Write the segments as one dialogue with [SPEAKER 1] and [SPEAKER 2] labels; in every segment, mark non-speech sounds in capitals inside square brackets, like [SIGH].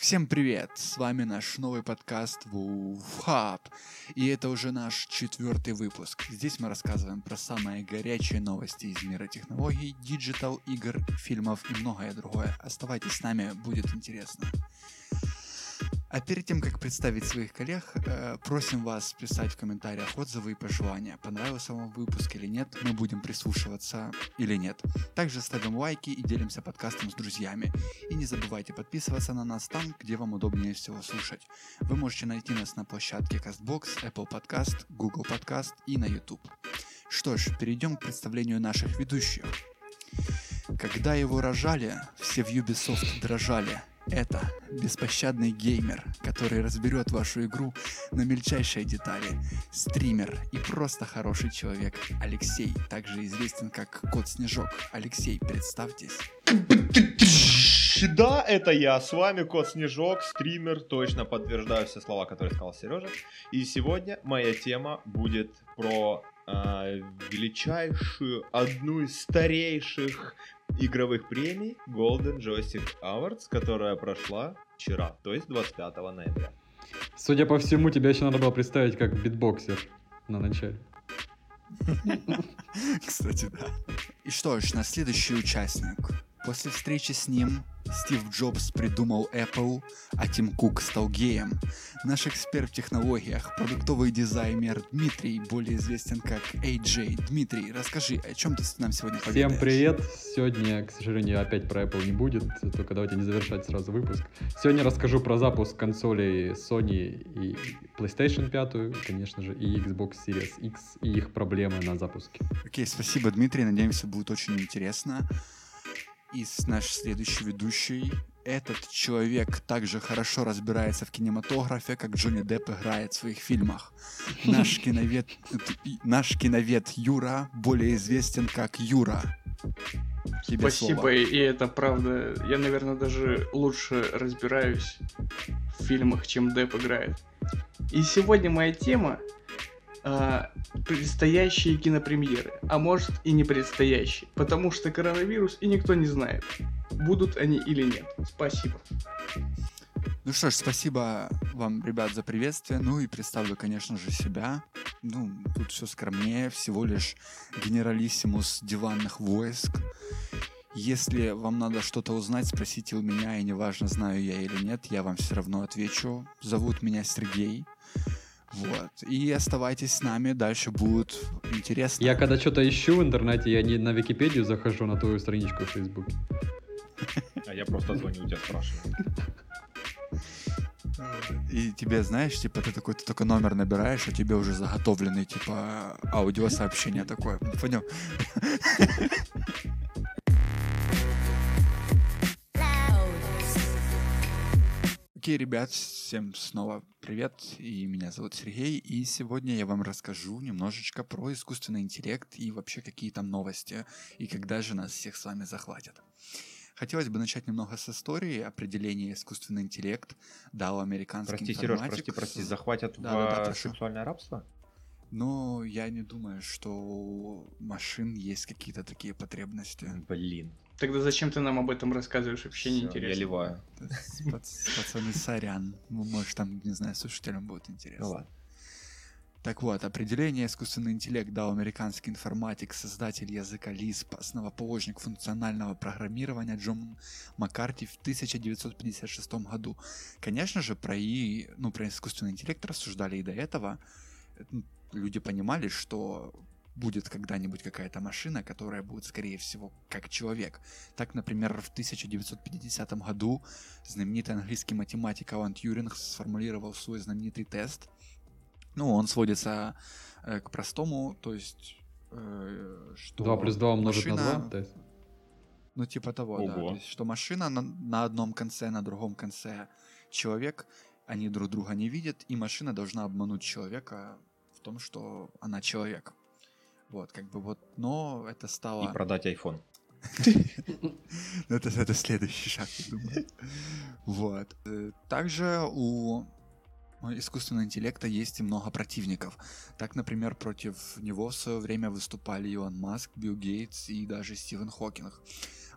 [SPEAKER 1] Всем привет! С вами наш новый подкаст Hub, И это уже наш четвертый выпуск. Здесь мы рассказываем про самые горячие новости из мира технологий, digital, игр, фильмов и многое другое. Оставайтесь с нами, будет интересно. А перед тем, как представить своих коллег, э, просим вас писать в комментариях отзывы и пожелания. Понравился вам выпуск или нет, мы будем прислушиваться или нет. Также ставим лайки и делимся подкастом с друзьями. И не забывайте подписываться на нас там, где вам удобнее всего слушать. Вы можете найти нас на площадке CastBox, Apple Podcast, Google Podcast и на YouTube. Что ж, перейдем к представлению наших ведущих. Когда его рожали, все в Ubisoft дрожали – это беспощадный геймер, который разберет вашу игру на мельчайшие детали. Стример и просто хороший человек. Алексей, также известен как Кот Снежок. Алексей, представьтесь.
[SPEAKER 2] Да, это я, с вами Кот Снежок, стример, точно подтверждаю все слова, которые сказал Сережа. И сегодня моя тема будет про э, величайшую, одну из старейших игровых премий Golden Joystick Awards, которая прошла вчера, то есть 25 ноября.
[SPEAKER 3] Судя по всему, тебя еще надо было представить как битбоксер на начале. [LAUGHS]
[SPEAKER 1] Кстати, да. И что ж, на следующий участник. После встречи с ним Стив Джобс придумал Apple, а Тим Кук стал геем. Наш эксперт в технологиях, продуктовый дизайнер Дмитрий, более известен как AJ. Дмитрий, расскажи, о чем ты нам сегодня поведаешь?
[SPEAKER 3] Всем привет! Сегодня, к сожалению, опять про Apple не будет, только давайте не завершать сразу выпуск. Сегодня расскажу про запуск консолей Sony и PlayStation 5, конечно же, и Xbox Series X и их проблемы на запуске.
[SPEAKER 1] Окей, okay, спасибо, Дмитрий, надеемся, будет очень интересно. И наш следующий ведущий. Этот человек также хорошо разбирается в кинематографе, как Джонни Депп играет в своих фильмах. [LAUGHS] Наш киновед, наш киновед Юра более известен как Юра.
[SPEAKER 4] Тебе Спасибо, слово. и это правда. Я, наверное, даже лучше разбираюсь в фильмах, чем Депп играет. И сегодня моя тема а, предстоящие кинопремьеры, а может и не предстоящие, потому что коронавирус и никто не знает, будут они или нет. Спасибо.
[SPEAKER 1] Ну что ж, спасибо вам, ребят, за приветствие. Ну и представлю, конечно же, себя. Ну, тут все скромнее, всего лишь генералиссимус диванных войск. Если вам надо что-то узнать, спросите у меня, и неважно, знаю я или нет, я вам все равно отвечу. Зовут меня Сергей. Вот. И оставайтесь с нами, дальше будет интересно.
[SPEAKER 3] Я когда что-то ищу в интернете, я не на Википедию захожу, на твою страничку в Фейсбуке.
[SPEAKER 2] А я просто звоню, у тебя спрашиваю.
[SPEAKER 1] И тебе, знаешь, типа, ты такой, ты только номер набираешь, а тебе уже заготовленный, типа, аудиосообщение такое. Понял? Окей, ребят, всем снова привет, и меня зовут Сергей, и сегодня я вам расскажу немножечко про искусственный интеллект и вообще какие там новости, и когда же нас всех с вами захватят. Хотелось бы начать немного с истории определения искусственный интеллект дал американский
[SPEAKER 2] Прости,
[SPEAKER 1] Сереж,
[SPEAKER 2] прости, прости, захватят да, в да, да, сексуальное рабство?
[SPEAKER 1] Но я не думаю, что у машин есть какие-то такие потребности.
[SPEAKER 2] Блин.
[SPEAKER 4] Тогда зачем ты нам об этом рассказываешь? Вообще не интересно.
[SPEAKER 2] Я ливаю.
[SPEAKER 1] Пацаны, сорян. Ну, может, там, не знаю, слушателям будет интересно. Ну ладно. Так вот, определение искусственный интеллект дал американский информатик, создатель языка Lisp, основоположник функционального программирования Джон Маккарти в 1956 году. Конечно же, про, и, ну, про искусственный интеллект рассуждали и до этого. Люди понимали, что будет когда-нибудь какая-то машина, которая будет, скорее всего, как человек. Так, например, в 1950 году знаменитый английский математик Алан Тьюринг сформулировал свой знаменитый тест. Ну, он сводится э, к простому, то есть... Э, что
[SPEAKER 3] 2 плюс 2 умножить машина... на 2? Тест.
[SPEAKER 1] Ну, типа того, Ого. да. То есть, что машина на, на одном конце, на другом конце человек, они друг друга не видят, и машина должна обмануть человека в том, что она человек. Вот, как бы вот, но это стало...
[SPEAKER 2] И продать iPhone. [LAUGHS]
[SPEAKER 1] Ну, это, это следующий шаг, я думаю. Вот. Э, также у у искусственного интеллекта есть и много противников. Так, например, против него в свое время выступали Илон Маск, Билл Гейтс и даже Стивен Хокинг.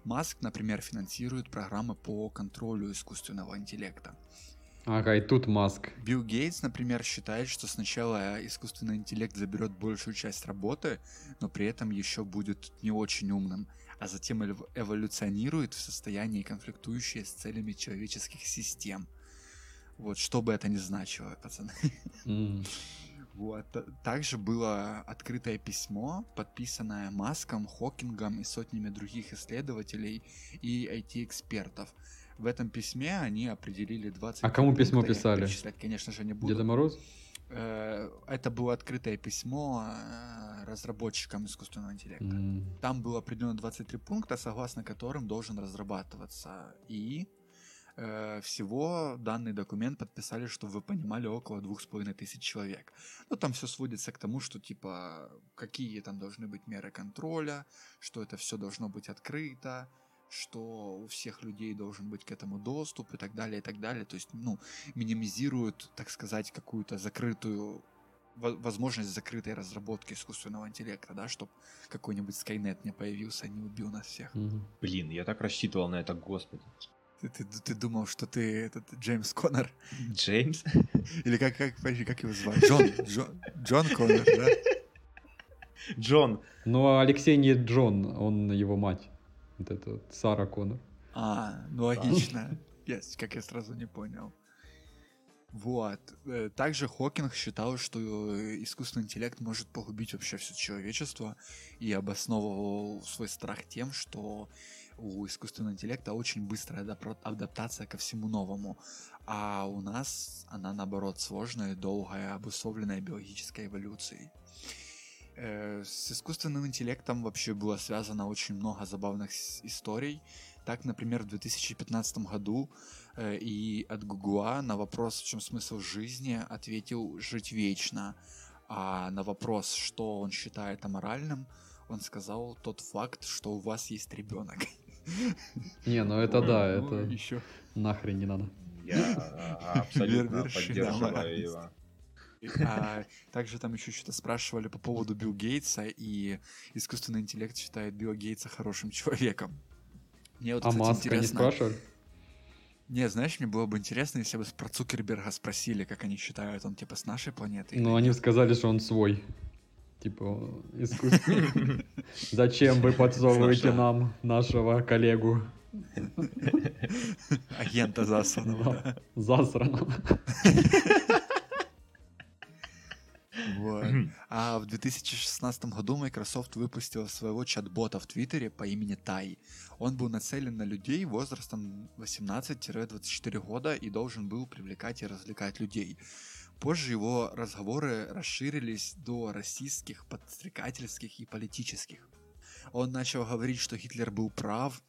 [SPEAKER 1] Маск, например, финансирует программы по контролю искусственного интеллекта.
[SPEAKER 3] Ага, и тут Маск.
[SPEAKER 1] Билл Гейтс, например, считает, что сначала искусственный интеллект заберет большую часть работы, но при этом еще будет не очень умным, а затем эволюционирует в состоянии конфликтующее с целями человеческих систем. Вот, что бы это ни значило, пацаны.
[SPEAKER 3] Mm.
[SPEAKER 1] Вот. Также было открытое письмо, подписанное Маском, Хокингом и сотнями других исследователей и IT-экспертов. В этом письме они определили 20...
[SPEAKER 3] А кому письмо писали?
[SPEAKER 1] конечно же, не буду.
[SPEAKER 3] Деда Мороз?
[SPEAKER 1] Э, это было открытое письмо э, разработчикам искусственного интеллекта.
[SPEAKER 3] Mm.
[SPEAKER 1] Там было определено 23 пункта, согласно которым должен разрабатываться и Э, всего данный документ подписали, чтобы вы понимали, около двух с половиной тысяч человек. Ну, там все сводится к тому, что, типа, какие там должны быть меры контроля, что это все должно быть открыто, что у всех людей должен быть к этому доступ и так далее, и так далее. То есть, ну, минимизируют, так сказать, какую-то закрытую возможность закрытой разработки искусственного интеллекта, да, чтобы какой-нибудь Skynet не появился, не убил нас всех.
[SPEAKER 3] Mm-hmm.
[SPEAKER 2] Блин, я так рассчитывал на это, господи.
[SPEAKER 1] Ты, ты, ты думал, что ты этот Джеймс Коннор?
[SPEAKER 2] Джеймс? [LAUGHS]
[SPEAKER 1] Или как, как, как его звать? Джон, Джон, Джон Коннор, да?
[SPEAKER 2] Джон.
[SPEAKER 3] Ну, а Алексей не Джон, он его мать. Вот это вот Сара Коннор.
[SPEAKER 1] А, ну логично. Yes, как я сразу не понял. Вот. Э, также Хокинг считал, что искусственный интеллект может погубить вообще все человечество и обосновывал свой страх тем, что у искусственного интеллекта очень быстрая адаптация ко всему новому, а у нас она наоборот сложная, долгая, обусловленная биологической эволюцией. Э, с искусственным интеллектом вообще было связано очень много забавных историй. Так, например, в 2015 году э, и от Гугуа на вопрос, в чем смысл жизни, ответил «жить вечно», а на вопрос, что он считает аморальным, он сказал тот факт, что у вас есть ребенок. [LAUGHS]
[SPEAKER 3] Не, ну это да,
[SPEAKER 1] ну,
[SPEAKER 3] это
[SPEAKER 1] еще.
[SPEAKER 3] нахрен не надо.
[SPEAKER 2] Я абсолютно поддерживаю его.
[SPEAKER 1] А, также там еще что-то спрашивали по поводу Билл Гейтса, и искусственный интеллект считает Билла Гейтса хорошим человеком.
[SPEAKER 3] Мне вот, а кстати, Маска интересно... не спрашивали?
[SPEAKER 1] Не, знаешь, мне было бы интересно, если бы про Цукерберга спросили, как они считают, он типа с нашей планеты.
[SPEAKER 3] Ну, они сказали, что он свой. Типа, искусство. Зачем вы подсовываете нам нашего коллегу?
[SPEAKER 1] Агента засраного.
[SPEAKER 3] Засраного.
[SPEAKER 1] Вот. А в 2016 году Microsoft выпустила своего чат-бота в Твиттере по имени Тай. Он был нацелен на людей возрастом 18-24 года и должен был привлекать и развлекать людей. Позже его разговоры расширились до расистских, подстрекательских и политических. Он начал говорить, что Гитлер был прав,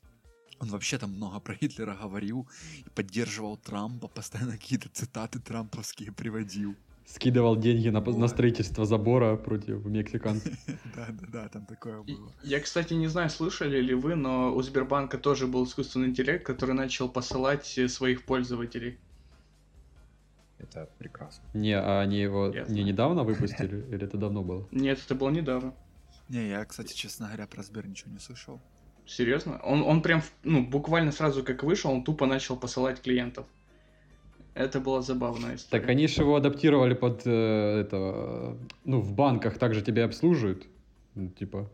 [SPEAKER 1] он вообще там много про Гитлера говорил и поддерживал Трампа, постоянно какие-то цитаты трамповские приводил.
[SPEAKER 3] Скидывал деньги на, на строительство забора против мексиканцев. [LAUGHS]
[SPEAKER 1] Да, да, да, там такое было.
[SPEAKER 4] Я, кстати, не знаю, слышали ли вы, но у Сбербанка тоже был искусственный интеллект, который начал посылать своих пользователей.
[SPEAKER 2] Это прекрасно.
[SPEAKER 3] Не, а они его не недавно [LAUGHS] выпустили, или это давно было?
[SPEAKER 4] Нет, это было недавно.
[SPEAKER 1] Не, я, кстати, честно говоря, про Сбер ничего не слышал.
[SPEAKER 4] Серьезно? Он, он прям, ну, буквально сразу как вышел, он тупо начал посылать клиентов. Это была забавная история.
[SPEAKER 3] Так они же его адаптировали под э, этого, ну, в банках также тебя обслуживают. Ну, типа,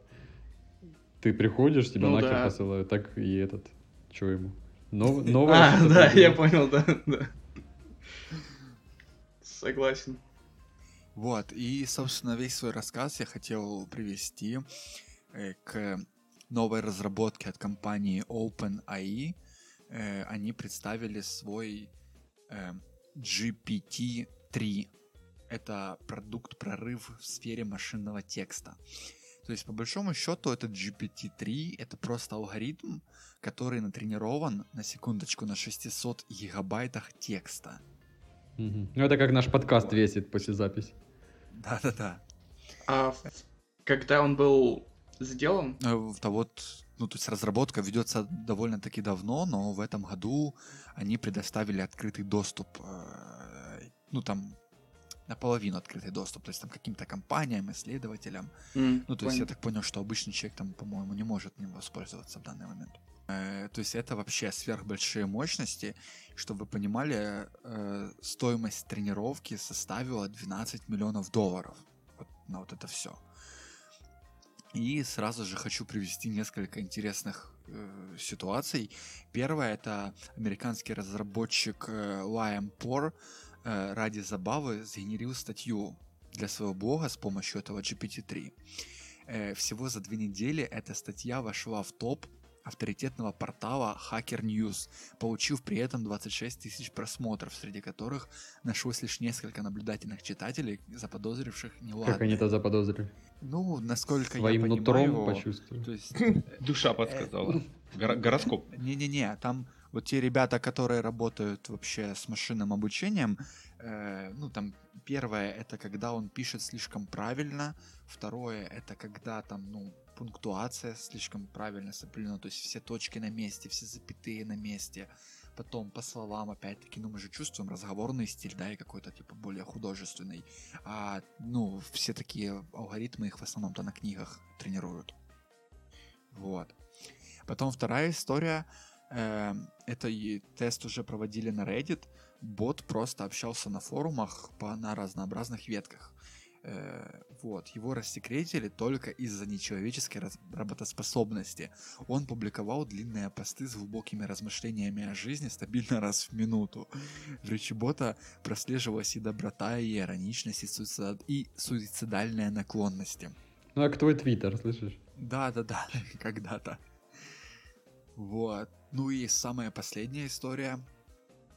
[SPEAKER 3] ты приходишь, тебя ну, нахер да. посылают, так и этот, что ему? Нов, [LAUGHS] новое
[SPEAKER 4] а, да, я понял, да, да. Согласен.
[SPEAKER 1] Вот, и, собственно, весь свой рассказ я хотел привести э, к новой разработке от компании OpenAI. Э, они представили свой э, GPT-3. Это продукт прорыв в сфере машинного текста. То есть, по большому счету, этот GPT-3 это просто алгоритм, который натренирован, на секундочку, на 600 гигабайтах текста.
[SPEAKER 3] Угу. Ну, это как наш подкаст весит после записи.
[SPEAKER 1] Да-да-да.
[SPEAKER 4] А когда он был сделан?
[SPEAKER 1] Это вот, ну, то есть разработка ведется довольно-таки давно, но в этом году они предоставили открытый доступ. Э, ну, там наполовину открытый доступ, то есть там каким-то компаниям, исследователям.
[SPEAKER 4] М,
[SPEAKER 1] Ну, то есть я так понял, что обычный человек там, по-моему, не может им воспользоваться в данный момент. Э, То есть это вообще сверхбольшие мощности. Чтобы вы понимали, э, стоимость тренировки составила 12 миллионов долларов вот на вот это все. И сразу же хочу привести несколько интересных э, ситуаций. Первое это американский разработчик э, Liam Por э, ради забавы сгенерил статью для своего блога с помощью этого GPT-3. Э, всего за две недели эта статья вошла в топ авторитетного портала Hacker News, получив при этом 26 тысяч просмотров, среди которых нашлось лишь несколько наблюдательных читателей, заподозривших неладное.
[SPEAKER 3] Как они это заподозрили?
[SPEAKER 1] Ну, насколько
[SPEAKER 3] Своим
[SPEAKER 1] я
[SPEAKER 3] нутром
[SPEAKER 1] понимаю,
[SPEAKER 3] почувствовали.
[SPEAKER 1] то есть [LAUGHS]
[SPEAKER 2] Душа подсказала. Горо- Гороскоп.
[SPEAKER 1] Не-не-не, там вот те ребята, которые работают вообще с машинным обучением, э, ну там первое это когда он пишет слишком правильно, второе это когда там ну пунктуация слишком правильно соблюдена, то есть все точки на месте, все запятые на месте. Потом по словам, опять-таки, ну мы же чувствуем разговорный стиль, да, и какой-то типа более художественный. А, ну, все такие алгоритмы их в основном-то на книгах тренируют. Вот. Потом вторая история. э, это и тест уже проводили на Reddit. Бот просто общался на форумах по, на разнообразных ветках. Э, вот. Его рассекретили только из-за нечеловеческой работоспособности. Он публиковал длинные посты с глубокими размышлениями о жизни стабильно раз в минуту. В речи бота прослеживалась и доброта, и ироничность, и, суицид- и суицидальные наклонности.
[SPEAKER 3] Ну, как твой твиттер, слышишь?
[SPEAKER 1] Да, да, да, когда-то. Вот. Ну и самая последняя история.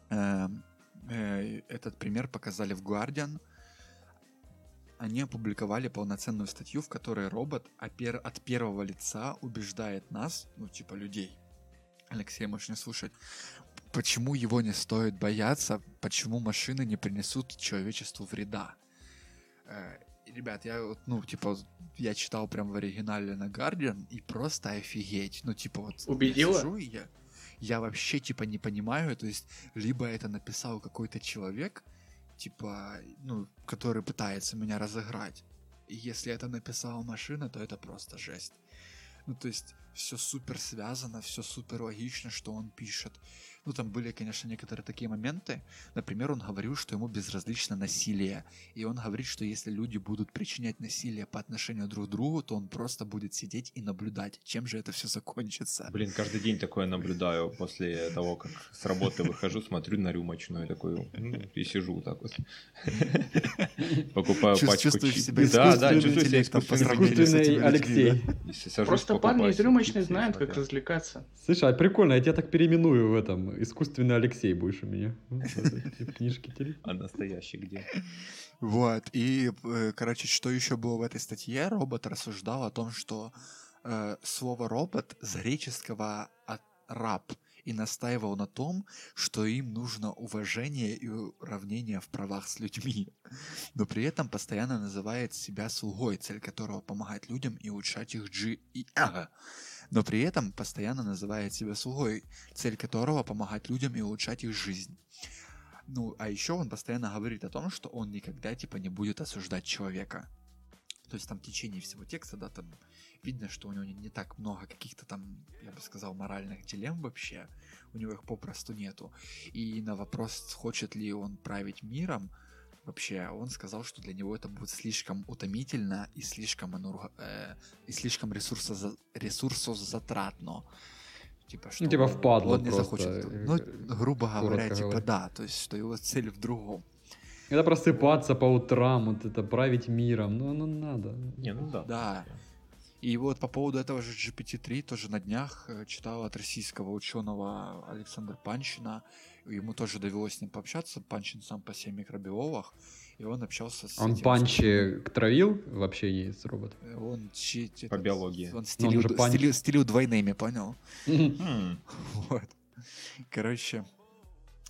[SPEAKER 1] Эм, э, Этот пример показали в Guardian. Они опубликовали полноценную статью, в которой робот опер- от первого лица убеждает нас, ну типа людей, Алексей, можешь не слушать, почему его не стоит бояться, почему машины не принесут человечеству вреда. Э, Ребят, я вот, ну, типа, я читал прям в оригинале на Guardian и просто офигеть. Ну, типа, вот... я
[SPEAKER 4] Убедила?
[SPEAKER 1] сижу и я, я вообще, типа, не понимаю, то есть, либо это написал какой-то человек, типа, ну, который пытается меня разыграть. И если это написала машина, то это просто жесть. Ну, то есть, все супер связано, все супер логично, что он пишет. Ну, там были, конечно, некоторые такие моменты. Например, он говорил, что ему безразлично насилие. И он говорит, что если люди будут причинять насилие по отношению друг к другу, то он просто будет сидеть и наблюдать, чем же это все закончится.
[SPEAKER 2] Блин, каждый день такое наблюдаю после того, как с работы выхожу, смотрю на рюмочную такой м, и сижу так вот. Покупаю пачку
[SPEAKER 1] чувствуешь
[SPEAKER 2] чип-
[SPEAKER 1] себя
[SPEAKER 2] Да, да, чувствую себя искусственным
[SPEAKER 3] Алексей.
[SPEAKER 4] Просто парни из рюмочной знают, как развлекаться.
[SPEAKER 3] Слушай, а прикольно, я тебя так переименую в этом. Искусственный Алексей будешь у меня. [LAUGHS] Книжки.
[SPEAKER 2] А настоящий где?
[SPEAKER 1] Вот, и, э, короче, что еще было в этой статье? Робот рассуждал о том, что э, слово робот с греческого от раб и настаивал на том, что им нужно уважение и уравнение в правах с людьми, [LAUGHS] но при этом постоянно называет себя слугой, цель которого помогать людям и улучшать их джи и ага. Но при этом постоянно называет себя слугой, цель которого помогать людям и улучшать их жизнь. Ну, а еще он постоянно говорит о том, что он никогда, типа, не будет осуждать человека. То есть там в течение всего текста, да, там видно, что у него не, так много каких-то там, я бы сказал, моральных дилемм вообще. У него их попросту нету. И на вопрос, хочет ли он править миром, вообще, он сказал, что для него это будет слишком утомительно и слишком, энерго- э, и слишком ресурсоза- ресурсозатратно. Типа, что
[SPEAKER 3] типа впадло
[SPEAKER 1] он не
[SPEAKER 3] просто,
[SPEAKER 1] захочет.
[SPEAKER 3] э,
[SPEAKER 1] Ну, грубо говоря,
[SPEAKER 3] коротко
[SPEAKER 1] типа
[SPEAKER 3] говоря.
[SPEAKER 1] да, то есть, что его цель в другом.
[SPEAKER 3] Это просыпаться по утрам, вот это править миром. Ну, оно надо.
[SPEAKER 2] Не, ну да.
[SPEAKER 1] Да. И вот по поводу этого же GPT-3 тоже на днях э, читал от российского ученого Александра Панчина. Ему тоже довелось с ним пообщаться. Панчин сам по себе микробиолог. И он общался с
[SPEAKER 3] Он
[SPEAKER 1] этим-
[SPEAKER 3] панчи травил в общении с роботом?
[SPEAKER 1] Э, Он, чи- этот-
[SPEAKER 2] По биологии.
[SPEAKER 1] Он
[SPEAKER 3] Ну, он
[SPEAKER 1] стелил,
[SPEAKER 3] же панч.
[SPEAKER 1] стелил- стелил двойными, понял?
[SPEAKER 2] М, [LAUGHS]
[SPEAKER 1] Вот. Короче,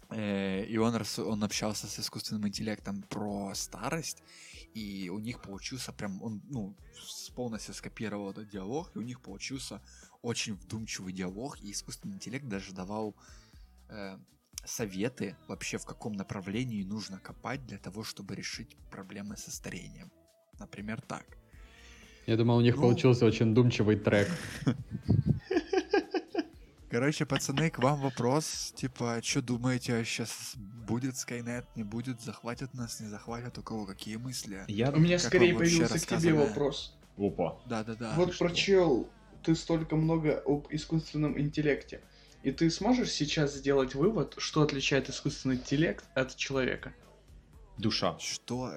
[SPEAKER 1] э, и он, он общался с искусственным интеллектом про старость, и у них получился прям, он, ну, с- полностью скопировал этот диалог, и у них получился очень вдумчивый диалог, и искусственный интеллект даже давал э, советы вообще в каком направлении нужно копать для того, чтобы решить проблемы со старением. Например, так.
[SPEAKER 3] Я думал, у них
[SPEAKER 1] Ну.
[SPEAKER 3] получился очень думчивый трек. [LAUGHS]
[SPEAKER 1] Короче, пацаны, к вам вопрос. Типа, что думаете, сейчас будет Skynet, не будет, захватят нас, не захватят, у кого какие мысли?
[SPEAKER 2] Я...
[SPEAKER 4] У меня
[SPEAKER 1] Как
[SPEAKER 4] скорее появился к тебе вопрос.
[SPEAKER 2] Опа.
[SPEAKER 1] Да-да-да.
[SPEAKER 4] вот
[SPEAKER 1] что?
[SPEAKER 4] прочел ты столько много об искусственном интеллекте. И ты сможешь сейчас сделать вывод, что отличает искусственный интеллект от человека?
[SPEAKER 2] Душа.
[SPEAKER 1] Что?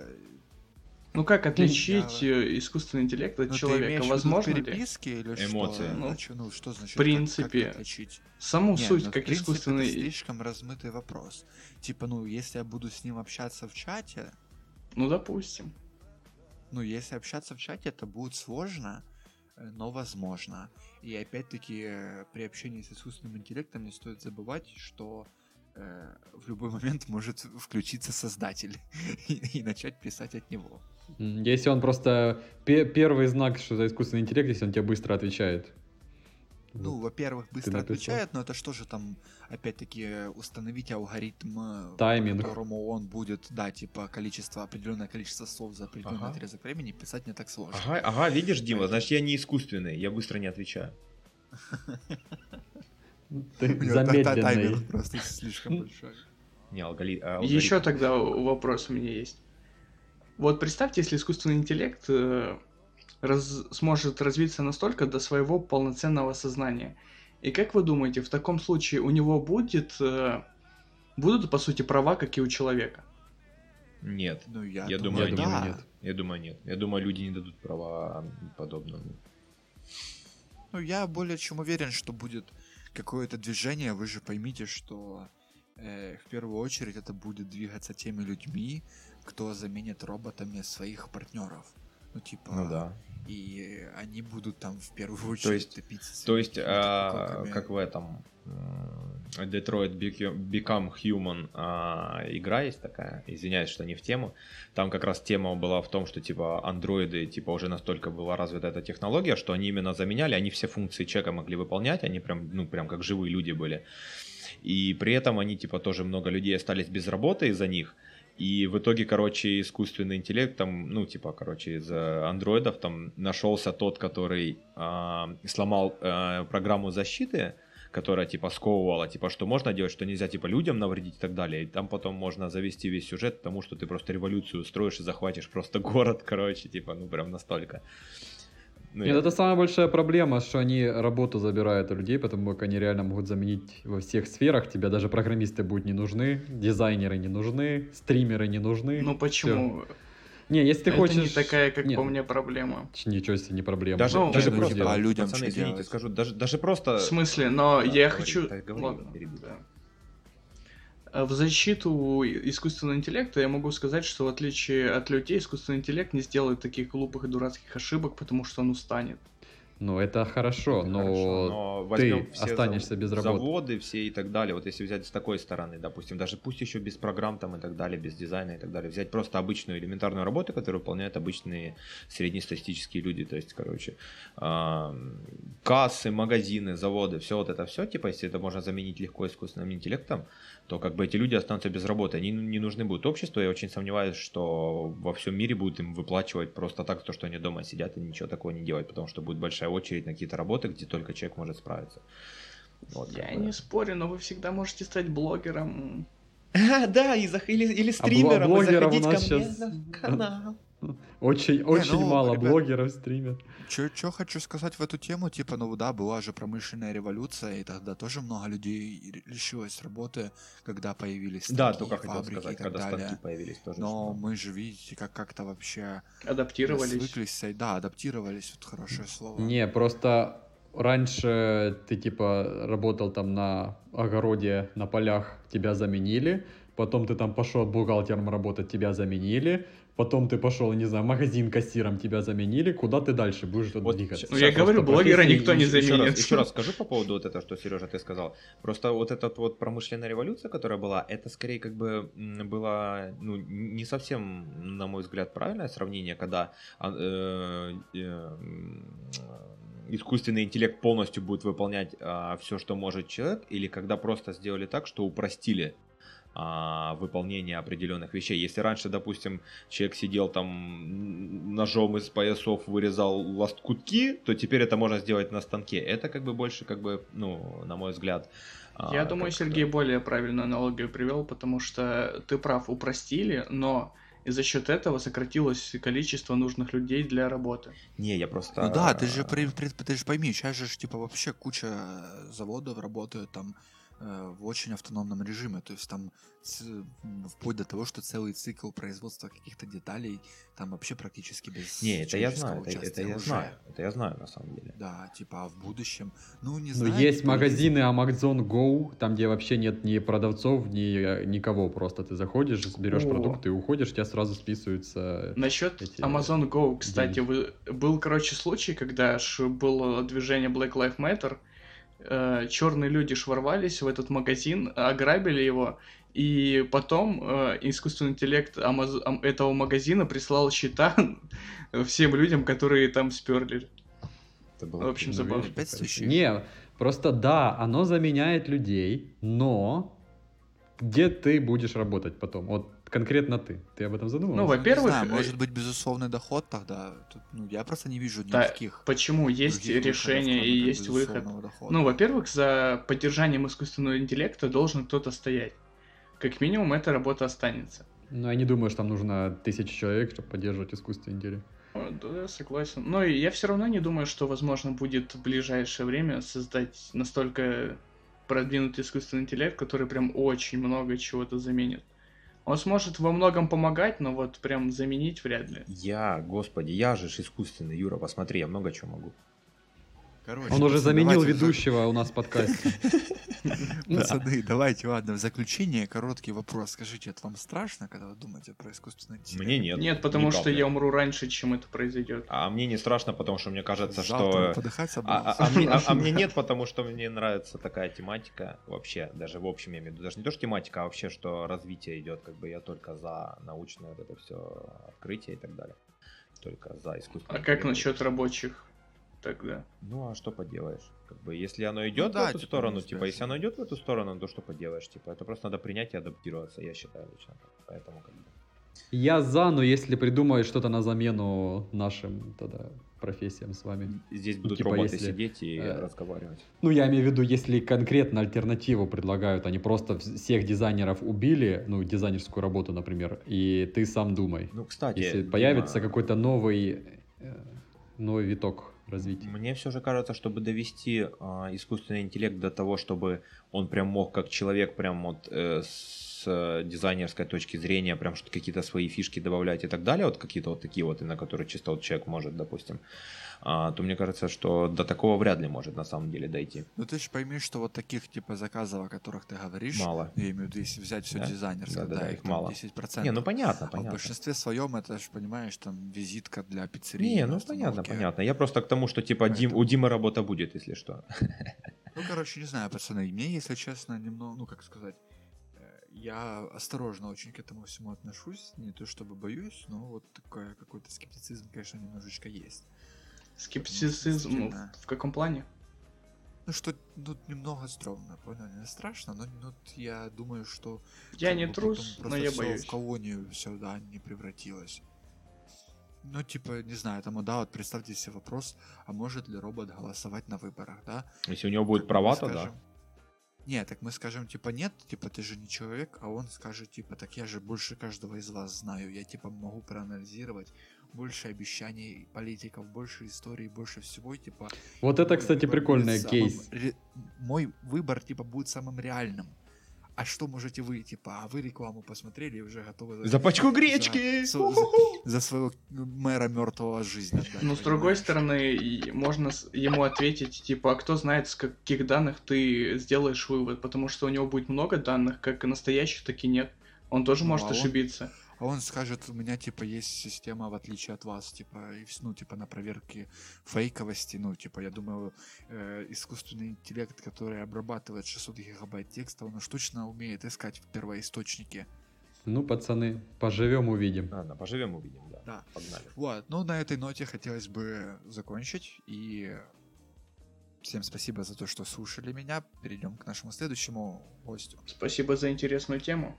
[SPEAKER 4] Ну как отличить
[SPEAKER 1] я-
[SPEAKER 4] э, искусственный интеллект от
[SPEAKER 1] Ну, ты
[SPEAKER 4] человека?
[SPEAKER 1] в виду
[SPEAKER 4] Возможно ли?
[SPEAKER 1] переписки или
[SPEAKER 2] Эмоции.
[SPEAKER 1] что?
[SPEAKER 4] Ну,
[SPEAKER 1] Ну, ну, что значит?
[SPEAKER 4] в принципе,
[SPEAKER 1] как, как отличить?
[SPEAKER 4] Саму
[SPEAKER 1] Не,
[SPEAKER 4] суть,
[SPEAKER 1] ну, в
[SPEAKER 4] как
[SPEAKER 1] принципе,
[SPEAKER 4] искусственный...
[SPEAKER 1] это слишком размытый вопрос. Типа, ну, если я буду с ним общаться в чате,
[SPEAKER 4] Ну, допустим.
[SPEAKER 1] ну, если общаться в чате, это будет сложно, но возможно. И опять-таки, э, при общении с искусственным интеллектом не стоит забывать, что э, в любой [LAUGHS] момент может включиться создатель [LAUGHS] и, и начать писать от него.
[SPEAKER 3] Если он просто... пе- Первый знак, что за искусственный интеллект, если он тебе быстро отвечает.
[SPEAKER 1] Ну,
[SPEAKER 3] Вот.
[SPEAKER 1] во-первых, быстро отвечает, но это что же там, опять-таки, установить алгоритм, э,
[SPEAKER 3] Тайминг.
[SPEAKER 1] по которому он будет, да, типа, количество, определенное количество слов за определенный
[SPEAKER 2] Ага.
[SPEAKER 1] отрезок времени писать не так сложно.
[SPEAKER 2] Ага, ага, видишь, Дима, значит я не искусственный, я быстро не отвечаю. [LAUGHS]
[SPEAKER 3] Замедленный.
[SPEAKER 1] тайминг просто слишком [LAUGHS] большой.
[SPEAKER 2] Не, а,
[SPEAKER 4] Еще
[SPEAKER 2] алгоритм.
[SPEAKER 4] тогда вопрос у меня есть. Вот представьте, если искусственный интеллект э, раз- сможет развиться настолько до своего полноценного сознания. И как вы думаете, в таком случае у него будет, э, будут, по сути, права, как и у человека?
[SPEAKER 2] Нет,
[SPEAKER 1] Ну, я,
[SPEAKER 2] Я
[SPEAKER 1] думаю,
[SPEAKER 2] думаю,
[SPEAKER 1] да.
[SPEAKER 3] нет.
[SPEAKER 2] я думаю, нет. Я думаю, люди не дадут права подобному.
[SPEAKER 1] Ну, я более чем уверен, что будет какое-то движение. Вы же поймите, что э, в первую очередь это будет двигаться теми людьми, кто заменит роботами своих партнеров. Ну, типа,
[SPEAKER 2] Ну да.
[SPEAKER 1] и они будут там в первую очередь
[SPEAKER 2] есть-
[SPEAKER 1] топиться.
[SPEAKER 2] То есть, а, как в этом Detroit Become Human а, игра есть такая, извиняюсь, что не в тему. Там как раз тема была в том, что типа андроиды, типа уже настолько была развита эта технология, что они именно заменяли, они все функции человека могли выполнять, они прям, ну прям как живые люди были. И при этом они типа тоже много людей остались без работы из-за них. И в итоге, короче, искусственный интеллект там, ну, типа, короче, из э, андроидов там нашелся тот, который а, сломал э, программу защиты, которая, типа, сковывала, типа, что можно делать, что нельзя, типа, людям навредить и так далее. И там потом можно завести весь сюжет к тому, что ты просто революцию устроишь и захватишь просто город, [LAUGHS] короче, типа, ну, прям настолько. Ну,
[SPEAKER 3] Нет,
[SPEAKER 2] я-
[SPEAKER 3] это самая большая проблема, что они работу забирают у людей, потому как они реально могут заменить во всех сферах. Тебе даже программисты будут не нужны, дизайнеры не нужны, стримеры не нужны.
[SPEAKER 4] Ну почему?
[SPEAKER 3] Не, если ты
[SPEAKER 4] Это
[SPEAKER 3] хочешь...
[SPEAKER 4] не такая, как
[SPEAKER 3] Нет.
[SPEAKER 4] по мне, проблема.
[SPEAKER 3] Ничего себе, не проблема.
[SPEAKER 2] Даже,
[SPEAKER 4] Ну,
[SPEAKER 2] даже
[SPEAKER 1] ну,
[SPEAKER 2] просто,
[SPEAKER 1] а людям
[SPEAKER 2] пацаны,
[SPEAKER 1] что
[SPEAKER 2] извините,
[SPEAKER 1] делать?
[SPEAKER 2] скажу, даже, даже просто...
[SPEAKER 4] В смысле, но
[SPEAKER 2] Да,
[SPEAKER 4] я
[SPEAKER 2] говори,
[SPEAKER 4] хочу...
[SPEAKER 2] так говори,
[SPEAKER 4] Ладно, да. А В защиту искусственного интеллекта я могу сказать, что в отличие от людей, искусственный интеллект не сделает таких глупых и дурацких ошибок, потому что он устанет.
[SPEAKER 3] Ну, это хорошо,
[SPEAKER 2] Это
[SPEAKER 3] но...
[SPEAKER 2] хорошо, но
[SPEAKER 3] ты
[SPEAKER 2] все
[SPEAKER 3] останешься без работы.
[SPEAKER 2] заводы все и так далее. Вот если взять с такой стороны, допустим, даже пусть еще без программ там и так далее, без дизайна и так далее, взять просто обычную элементарную работу, которую выполняют обычные среднестатистические люди, то есть, короче, кассы, магазины, заводы, все вот это все, типа, если это можно заменить легко искусственным интеллектом, то как бы эти люди останутся без работы, они не нужны будут обществу, я очень сомневаюсь, что во всем мире будут им выплачивать просто так, то, что они дома сидят и ничего такого не делают, потому что будет большая очередь на какие-то работы, где только человек может справиться. Вот,
[SPEAKER 4] Я
[SPEAKER 2] бы.
[SPEAKER 4] не спорю, но вы всегда можете стать блогером.
[SPEAKER 2] А, [LAUGHS] да, и зах- или, или
[SPEAKER 3] А бл- блогеров у нас сейчас [LAUGHS] [LAUGHS] очень, очень
[SPEAKER 1] ну,
[SPEAKER 3] мало
[SPEAKER 1] ребят,
[SPEAKER 3] блогеров стримят.
[SPEAKER 1] Что хочу сказать в эту тему, типа, ну да, была же промышленная революция, и тогда тоже много людей лишилось работы, когда появились
[SPEAKER 2] Да,
[SPEAKER 1] станки,
[SPEAKER 2] только хотел
[SPEAKER 1] фабрики
[SPEAKER 2] сказать,
[SPEAKER 1] и так
[SPEAKER 2] когда
[SPEAKER 1] далее.
[SPEAKER 2] станки появились тоже.
[SPEAKER 1] Но
[SPEAKER 2] что-
[SPEAKER 1] мы же, видите, как как-то вообще
[SPEAKER 4] Адаптировались.
[SPEAKER 1] свыклись, да, адаптировались, вот хорошее слово.
[SPEAKER 3] Не, просто раньше ты типа работал там на огороде, на полях, тебя заменили, потом ты там пошел бухгалтером работать, тебя заменили, потом ты пошел, не знаю, в магазин кассиром, тебя заменили, куда ты дальше будешь
[SPEAKER 2] Вот
[SPEAKER 3] двигаться?
[SPEAKER 4] Ну, я говорю, блогера никто не
[SPEAKER 2] еще- еще
[SPEAKER 4] заменит.
[SPEAKER 2] раз- Еще раз скажу по поводу вот этого, что Сережа ты сказал. Просто вот эта вот промышленная революция, которая была, это скорее как бы было, ну, не совсем, на мой взгляд, правильное сравнение, когда а, э, э, искусственный интеллект полностью будет выполнять все, что может человек, или когда просто сделали так, что упростили а, выполнения определенных вещей. Если раньше, допустим, человек сидел там ножом из поясов вырезал лоскутки, то теперь это можно сделать на станке. Это как бы больше, как бы, ну, на мой взгляд.
[SPEAKER 4] А, Я а, думаю, Сергей более правильную аналогию привел, потому что ты прав, упростили, но и за счет этого сократилось количество нужных людей для работы.
[SPEAKER 2] Не, я просто...
[SPEAKER 1] Ну да, ты же, ты же пойми, сейчас же типа вообще куча заводов работают там Э, в очень автономном режиме. То есть там вплоть до того, что целый цикл производства каких-то деталей там вообще практически без
[SPEAKER 2] Не, это я знаю, это, это я уже. знаю, это я знаю на самом деле.
[SPEAKER 1] Да, типа а в будущем, ну не
[SPEAKER 3] ну, знаю. Но есть типа, магазины Amazon Go, там где вообще нет ни продавцов, ни никого, просто ты заходишь, берешь О. продукты и уходишь, тебя сразу списываются.
[SPEAKER 4] Насчет эти... Amazon Go, кстати, вы... был короче случай, когда было движение Black Lives Matter э, черные люди шворвались в этот магазин, ограбили его, и потом э, искусственный интеллект Амаз... этого магазина прислал счета [LAUGHS] всем людям, которые там сперли. Это было в общем, забавно.
[SPEAKER 3] Не, просто да, оно заменяет людей, но где ты будешь работать потом? Вот конкретно ты? Ты об этом задумывался?
[SPEAKER 4] Ну, во-первых...
[SPEAKER 1] знаю, может э, быть, безусловный доход тогда. Тут, ну, я просто не вижу никаких...
[SPEAKER 4] Да, почему? Есть решение и есть выход. Дохода. Ну, во-первых, за поддержанием искусственного интеллекта должен кто-то стоять. Как минимум, эта работа останется.
[SPEAKER 3] Ну, я не думаю, что там нужно тысячи человек, чтобы поддерживать искусственный интеллект.
[SPEAKER 4] Да, согласен. Но я все равно не думаю, что возможно будет в ближайшее время создать настолько продвинутый искусственный интеллект, который прям очень много чего-то заменит. Он сможет во многом помогать, но вот прям заменить вряд ли.
[SPEAKER 2] Я, господи, я же искусственный, Юра, посмотри, я много чего могу.
[SPEAKER 3] Короче, Он уже заменил ведущего у нас в подкасте. [LAUGHS]
[SPEAKER 1] Пацаны, давайте, ладно, в заключение короткий вопрос. Скажите, это вам страшно, когда вы думаете про искусственный интеллект?
[SPEAKER 2] Мне нет.
[SPEAKER 4] Нет, потому что я умру раньше, чем это произойдет.
[SPEAKER 2] А мне не страшно, потому что мне кажется, что... А, а, а, мне, а, [LAUGHS] нет, потому что мне нравится такая тематика вообще, даже в общем я имею в виду, даже не то, что тематика, а вообще, что развитие идет, как бы я только за научное вот это все открытие и так далее. Только за искусственный
[SPEAKER 4] А как насчет рабочих? Тогда.
[SPEAKER 2] Ну а что поделаешь? Как бы, если оно идет ну, да, в эту типа, сторону, типа, если оно идет в эту сторону, то что поделаешь? Типа, это просто надо принять и адаптироваться, я считаю лично. Поэтому как бы.
[SPEAKER 3] Я за, но если придумают что-то на замену нашим тогда профессиям с вами.
[SPEAKER 2] Здесь будут типа, роботы если, сидеть и э, разговаривать.
[SPEAKER 3] Ну, я имею в виду, если конкретно альтернативу предлагают, они просто всех дизайнеров убили, ну, дизайнерскую работу, например, и ты сам думай.
[SPEAKER 2] Ну, кстати...
[SPEAKER 3] Если Дима... появится какой-то новый, э, новый виток развития.
[SPEAKER 2] Мне все же кажется, чтобы довести э, искусственный интеллект до того, чтобы он прям мог как человек прям вот э, с э, дизайнерской точки зрения прям что какие-то свои фишки добавлять и так далее, вот какие-то вот такие вот, на которые чисто вот человек может, допустим, то мне кажется, что до такого вряд ли может на самом деле дойти.
[SPEAKER 1] Ну ты же пойми, что вот таких типа заказов, о которых ты говоришь,
[SPEAKER 2] мало.
[SPEAKER 1] Я имею в виду, если взять все да? дизайнерское, да, да, да, их мало. 10%.
[SPEAKER 2] Не, ну понятно, понятно.
[SPEAKER 1] А в большинстве своем это же, понимаешь, там визитка для пиццерии.
[SPEAKER 2] Не, ну понятно, понятно. Я просто к тому, что типа. Дим, у Димы работа будет, если что. [LAUGHS]
[SPEAKER 1] Ну, короче, не знаю, пацаны, мне, если честно, немного, ну как сказать, э, я осторожно очень к этому всему отношусь. Не то чтобы боюсь, но вот такой какой-то скептицизм, конечно, немножечко есть.
[SPEAKER 4] Скептицизм в каком плане?
[SPEAKER 1] Ну что, ну немного стрёмно, понял? Не страшно, но ну, я думаю, что...
[SPEAKER 4] Я не трус, но я боюсь.
[SPEAKER 1] в колонию все, да, не превратилось. Ну, типа, не знаю, там, да, вот представьте себе вопрос, а может ли робот голосовать на выборах, да?
[SPEAKER 2] Если у него будет права, то да.
[SPEAKER 1] Нет, так мы скажем, типа, нет, типа, ты же не человек, а он скажет, типа, так я же больше каждого из вас знаю, я, типа, могу проанализировать, больше обещаний политиков, больше истории, больше всего, типа...
[SPEAKER 3] Вот это, кстати, прикольный кейс.
[SPEAKER 1] Ре... Мой выбор, типа, будет самым реальным. А что можете вы, типа, а вы рекламу посмотрели и уже готовы...
[SPEAKER 2] За пачку гречки!
[SPEAKER 1] За, за, за своего мэра мертвого жизни.
[SPEAKER 4] Отдать, [LAUGHS] Но с другой стороны, можно ему ответить, типа, а кто знает, с каких данных ты сделаешь вывод, потому что у него будет много данных, как настоящих, так и нет. Он тоже ну, может а ошибиться. Он
[SPEAKER 1] а он скажет, у меня, типа, есть система, в отличие от вас, типа, и, ну, типа, на проверке фейковости, ну, типа, я думаю, э, искусственный интеллект, который обрабатывает 600 гигабайт текста, он уж точно умеет искать в первоисточнике.
[SPEAKER 3] Ну, пацаны, поживем увидим.
[SPEAKER 2] Ладно, поживем увидим, да.
[SPEAKER 1] Да. Погнали. Вот, ну, на этой ноте хотелось бы закончить, и Всем спасибо за то, что слушали меня. Перейдем к нашему следующему гостю.
[SPEAKER 4] Спасибо за интересную тему.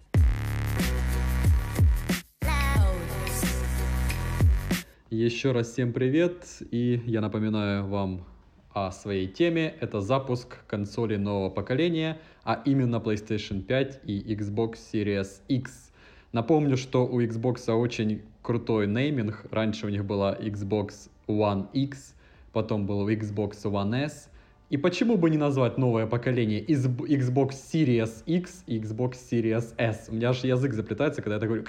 [SPEAKER 3] Еще раз всем привет, и я напоминаю вам о своей теме. Это запуск консоли нового поколения, а именно PlayStation 5 и Xbox Series X. Напомню, что у Xbox очень крутой нейминг. Раньше у них была Xbox One X, потом был Xbox One S. И почему бы не назвать новое поколение Xbox Series X и Xbox Series S? У меня аж язык заплетается, когда я так говорю.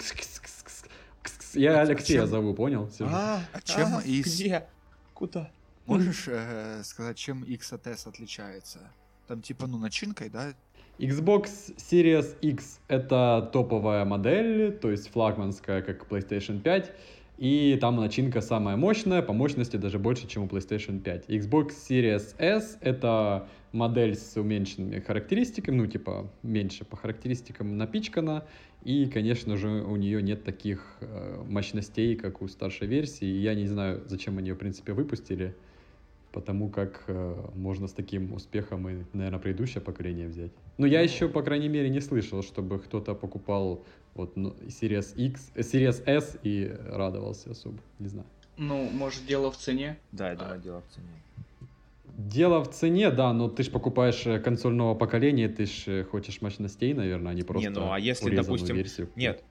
[SPEAKER 3] Я Алексея зову, понял?
[SPEAKER 1] А, а чем
[SPEAKER 2] а,
[SPEAKER 1] из...
[SPEAKER 2] Где? Куда?
[SPEAKER 1] Можешь э, сказать, чем X от S отличается? Там типа, ну, начинкой, да?
[SPEAKER 3] Xbox Series X это топовая модель, то есть флагманская, как PlayStation 5. И там начинка самая мощная, по мощности даже больше, чем у PlayStation 5. Xbox Series S — это модель с уменьшенными характеристиками, ну, типа, меньше по характеристикам напичкана, и, конечно же, у нее нет таких э, мощностей, как у старшей версии. Я не знаю, зачем они ее, в принципе, выпустили, потому как э, можно с таким успехом и, наверное, предыдущее поколение взять. Но я еще, по крайней мере, не слышал, чтобы кто-то покупал вот ну, Series X, э, Series S и радовался особо, не знаю.
[SPEAKER 4] Ну, может, дело в цене?
[SPEAKER 2] Да, я думаю, дело в цене.
[SPEAKER 3] Дело в цене, да, но ты же покупаешь э, консоль нового поколения, ты же хочешь мощностей, наверное, а не просто
[SPEAKER 2] Не, ну а если, допустим...
[SPEAKER 3] версию.
[SPEAKER 2] Нет,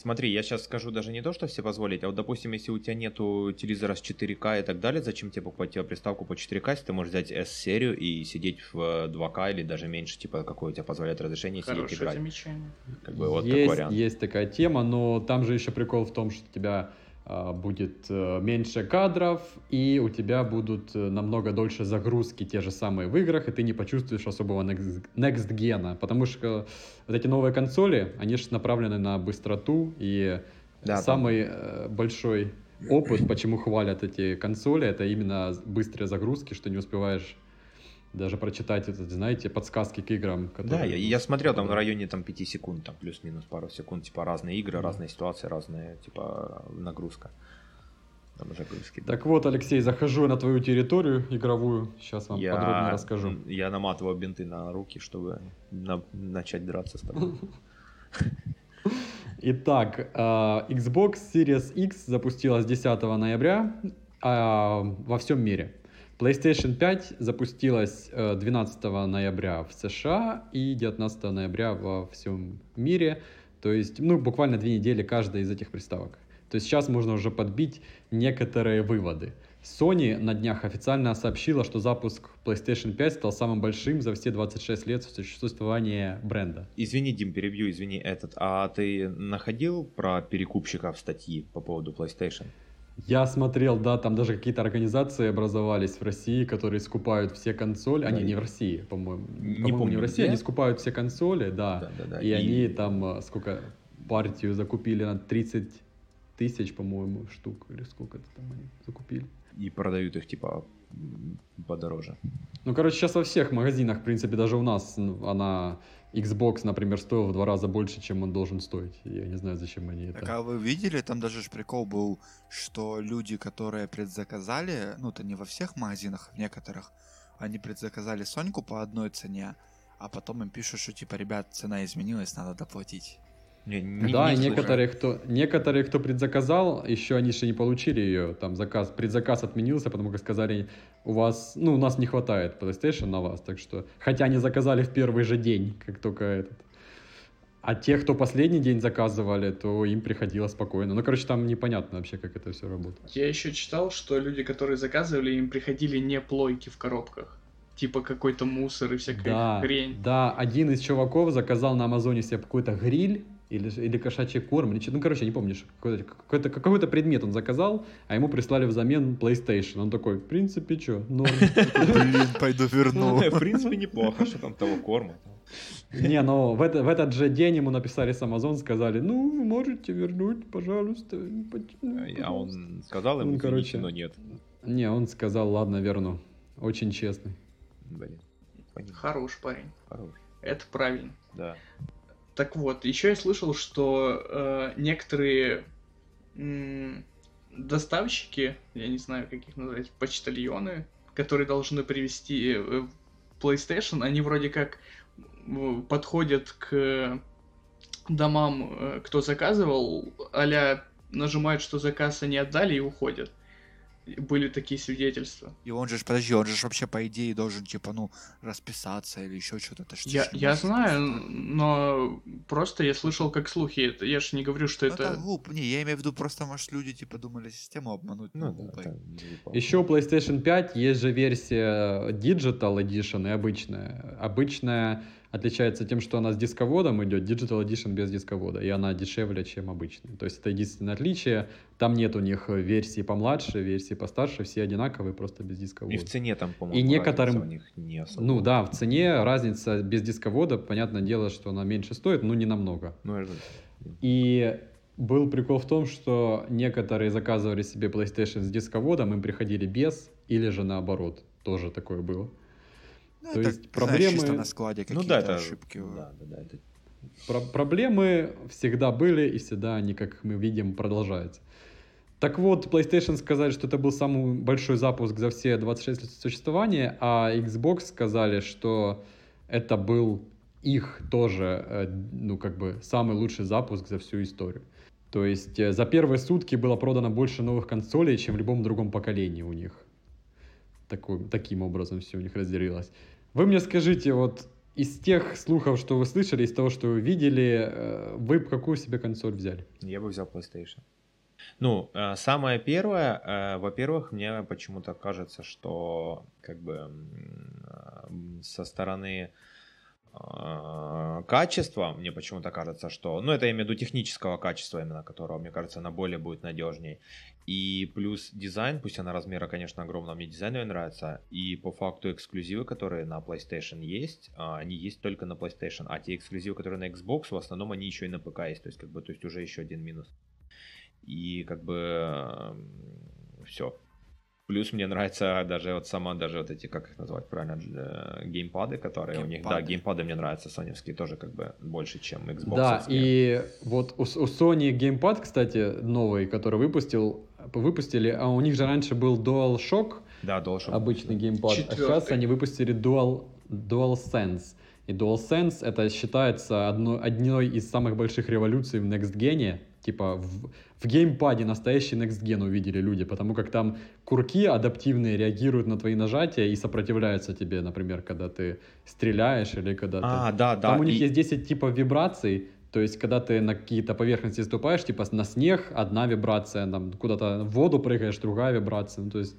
[SPEAKER 2] Смотри, я сейчас скажу даже не то, что все позволить, а вот, допустим, если у тебя нету телевизора с 4К и так далее, зачем тебе покупать тебе приставку по 4К, если ты можешь взять S-серию и сидеть в 2К или даже меньше, типа, какое у тебя позволяет разрешение
[SPEAKER 4] Хорошее
[SPEAKER 2] сидеть играть.
[SPEAKER 4] замечание.
[SPEAKER 2] Как бы вот
[SPEAKER 3] есть,
[SPEAKER 2] такой вариант.
[SPEAKER 3] есть такая тема, но там же еще прикол в том, что у тебя будет э, меньше кадров, и у тебя будут э, намного дольше загрузки те же самые в играх, и ты не почувствуешь особого next, next гена, потому что вот эти новые консоли, они же направлены на быстроту, и
[SPEAKER 2] Да,
[SPEAKER 3] самый э, большой опыт, почему хвалят эти консоли, это именно быстрые загрузки, что не успеваешь даже прочитать это, знаете, подсказки к играм.
[SPEAKER 2] Да,
[SPEAKER 3] которые-
[SPEAKER 2] я, я смотрел там в районе там 5 секунд, там плюс-минус пару секунд, типа разные игры,
[SPEAKER 3] Да.
[SPEAKER 2] разные ситуации, разные, типа, нагрузка. Там загрузки.
[SPEAKER 3] Так вот, Алексей, захожу на твою территорию игровую, сейчас вам
[SPEAKER 2] я,
[SPEAKER 3] подробнее расскажу.
[SPEAKER 2] Я наматывал бинты на руки, чтобы на- начать драться с тобой. [LAUGHS]
[SPEAKER 3] Итак, а, Xbox Series X запустилась 10 ноября а, во всем мире. PlayStation 5 запустилась э, 12 ноября в США и 19 ноября во всем мире. То есть, ну, буквально две недели каждая из этих приставок. То есть сейчас можно уже подбить некоторые выводы. Sony на днях официально сообщила, что запуск PlayStation 5 стал самым большим за все 26 лет существования бренда.
[SPEAKER 2] Извини, Дим, перебью, извини этот. А ты находил про перекупщиков статьи по поводу PlayStation?
[SPEAKER 3] Я смотрел, да, там даже какие-то организации образовались в России, которые скупают все консоли. Они
[SPEAKER 2] Да.
[SPEAKER 3] не в России, по-моему.
[SPEAKER 2] Не
[SPEAKER 3] По-моему,
[SPEAKER 2] помню,
[SPEAKER 3] не в России,
[SPEAKER 2] где.
[SPEAKER 3] они скупают все консоли, да.
[SPEAKER 2] Да, да, да.
[SPEAKER 3] И, они там э, сколько партию закупили на 30 тысяч, по-моему, штук. Или сколько это там они закупили.
[SPEAKER 2] И продают их, типа, подороже.
[SPEAKER 3] Ну, короче, сейчас во всех магазинах, в принципе, даже у нас ну, она Xbox, например, стоил в два раза больше, чем он должен стоить. Я не знаю, зачем они это.
[SPEAKER 1] Так а вы видели, там даже ж прикол был, что люди, которые предзаказали, ну это не во всех магазинах, в некоторых, они предзаказали Соньку по одной цене, а потом им пишут, что типа, ребят, цена изменилась, надо доплатить.
[SPEAKER 2] Не, не-
[SPEAKER 3] да,
[SPEAKER 2] не
[SPEAKER 3] и
[SPEAKER 2] слышал.
[SPEAKER 3] некоторые кто, некоторые, кто предзаказал, еще они же не получили ее, там заказ, предзаказ отменился, потому как сказали, у вас, ну, у нас не хватает PlayStation на вас, так что, хотя они заказали в первый же день, как только этот. А те, кто последний день заказывали, то им приходило спокойно. Ну, короче, там непонятно вообще, как это все работает.
[SPEAKER 4] Я еще читал, что люди, которые заказывали, им приходили не плойки в коробках. Типа какой-то мусор и всякая
[SPEAKER 3] Да,
[SPEAKER 4] хрень.
[SPEAKER 3] да, один из чуваков заказал на Амазоне себе какой-то гриль или, или кошачий корм, или что, ну, короче, не помню, что какой-то, какой-то, какой-то предмет он заказал, а ему прислали взамен PlayStation. Он такой, в принципе, что, норм.
[SPEAKER 1] Блин, пойду верну.
[SPEAKER 2] Ну, в принципе, неплохо, что там того корма.
[SPEAKER 3] Не, но в, это- в этот же день ему написали с Amazon, сказали, ну, вы можете вернуть, пожалуйста. ну,
[SPEAKER 2] А
[SPEAKER 3] пожалуйста».
[SPEAKER 2] он сказал ему,
[SPEAKER 3] Ну, короче.
[SPEAKER 2] но нет.
[SPEAKER 3] Не, он сказал, ладно, верну. Очень честный.
[SPEAKER 2] Блин, понимаю.
[SPEAKER 4] Хороший парень.
[SPEAKER 2] Хорош.
[SPEAKER 4] Это правильно.
[SPEAKER 2] Да.
[SPEAKER 4] Так вот, еще я слышал, что э, некоторые м, доставщики, я не знаю, как их назвать, почтальоны, которые должны привезти э, PlayStation, они вроде как подходят к домам, э, кто заказывал, а нажимают, что заказ они отдали и уходят были такие свидетельства.
[SPEAKER 1] И он же, подожди, он же вообще по идее должен, типа, ну, расписаться или еще что-то.
[SPEAKER 4] Я я знаю, но просто я слышал как слухи. Это, я же не говорю, что ну, это...
[SPEAKER 1] Это глупо. Не, я имею в виду, просто, может, люди, типа, думали систему обмануть. Ну, ну да,
[SPEAKER 3] Еще у PlayStation 5 есть же версия Digital Edition и обычная. Обычная отличается тем, что она с дисководом идет, Digital Edition без дисковода, и она дешевле, чем обычная. То есть это единственное отличие. Там нет у них версии помладше, версии постарше, все одинаковые, просто без дисковода.
[SPEAKER 2] И в цене там, по-моему,
[SPEAKER 3] и некоторым...
[SPEAKER 2] у них не особо.
[SPEAKER 3] Ну да, в цене разница без дисковода, понятное дело, что она меньше стоит, но не намного. Ну, это... И был прикол в том, что некоторые заказывали себе PlayStation с дисководом, им приходили без, или же наоборот. Тоже такое было.
[SPEAKER 1] Ну, То это, есть проблемы... Знаешь, на складе
[SPEAKER 2] ну, да, это... ошибки. Да, да, да, это...
[SPEAKER 3] Про проблемы всегда были, и всегда они, как мы видим, продолжаются. Так вот, PlayStation сказали, что это был самый большой запуск за все 26 лет существования, а Xbox сказали, что это был их тоже, э, ну, как бы, самый лучший запуск за всю историю. То есть э, за первые сутки было продано больше новых консолей, чем в любом другом поколении у них. Такой, таким образом все у них разделилось. Вы мне скажите, вот из тех слухов, что вы слышали, из того, что вы видели, э, вы какую себе консоль взяли?
[SPEAKER 2] Я бы взял PlayStation. Ну, э, самое первое, э, во-первых, мне почему-то кажется, что как бы со стороны качества, мне почему-то кажется, что, ну это я имею в виду технического качества именно, которого, мне кажется, она более будет надежней. И плюс дизайн, пусть она размера, конечно, огромного, мне дизайн ее нравится. И по факту эксклюзивы, которые на PlayStation есть, а, они есть только на PlayStation. А те эксклюзивы, которые на Xbox, в основном они еще и на ПК есть. То есть, как бы, то есть уже еще один минус. И как бы все. Плюс мне нравится даже вот сама, даже вот эти, как их назвать правильно, э, геймпады, которые геймпады. у них, да, геймпады мне нравятся, соневские тоже как бы больше, чем Xbox.
[SPEAKER 3] Да, и вот у, у Sony геймпад, кстати, новый, который выпустил, выпустили, а у них же раньше был DualShock,
[SPEAKER 2] да, DualShock
[SPEAKER 3] обычный геймпад, Четвертый. а сейчас они выпустили Dual, DualSense. И DualSense это считается одной, одной из самых больших революций в Next Gen, типа в, в геймпаде настоящий Next Gen увидели люди, потому как там курки адаптивные реагируют на твои нажатия и сопротивляются тебе, например, когда ты стреляешь или когда
[SPEAKER 2] а,
[SPEAKER 3] ты...
[SPEAKER 2] да, да.
[SPEAKER 3] Там у них и... есть 10 типов вибраций, то есть, когда ты на какие-то поверхности ступаешь, типа на снег одна вибрация, там куда-то в воду прыгаешь, другая вибрация, ну, то есть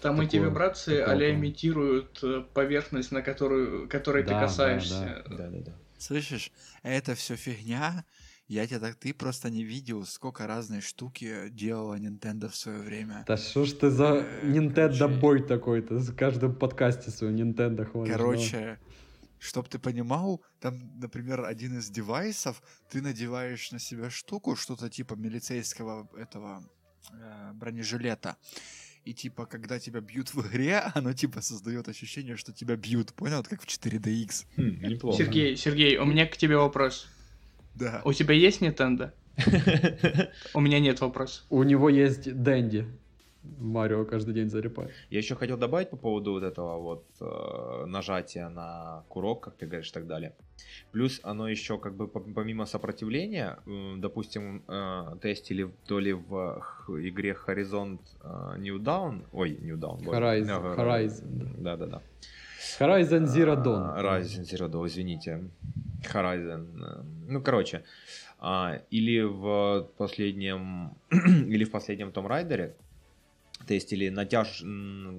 [SPEAKER 4] там такое, эти вибрации а имитируют э, поверхность, на которую, которой да, ты касаешься.
[SPEAKER 2] Да, да, да, да.
[SPEAKER 1] Слышишь, это все фигня, я тебя так, ты просто не видел, сколько разной штуки делала Nintendo в свое время.
[SPEAKER 3] Да что ж ты за э, Nintendo бой такой-то? В каждом подкасте свой Nintendo хвалишь.
[SPEAKER 1] Короче, чтоб ты понимал, там, например, один из девайсов, ты надеваешь на себя штуку, что-то типа милицейского этого э, бронежилета. И типа, когда тебя бьют в игре, [LAUGHS] оно типа создает ощущение, что тебя бьют. Понял? как в 4DX.
[SPEAKER 2] Хм, неплохо.
[SPEAKER 4] Сергей, Сергей, у меня к тебе вопрос.
[SPEAKER 1] Да.
[SPEAKER 4] У тебя есть Nintendo? [LAUGHS] У меня нет вопроса.
[SPEAKER 3] У него есть Дэнди. Марио каждый день залипает.
[SPEAKER 2] Я еще хотел добавить по поводу вот этого вот э, нажатия на курок, как ты говоришь, и так далее. Плюс оно еще как бы помимо сопротивления, э, допустим, э, тестили то ли в игре Horizon э, New Dawn, ой, New Dawn,
[SPEAKER 3] Horizon, no, Horizon.
[SPEAKER 2] Да-да-да.
[SPEAKER 3] Horizon Zero Dawn.
[SPEAKER 2] Horizon Zero Dawn, извините. Horizon. Э, ну, короче. А, или в последнем, [CLEARS THROAT] или в последнем Том Райдере тестили натяж,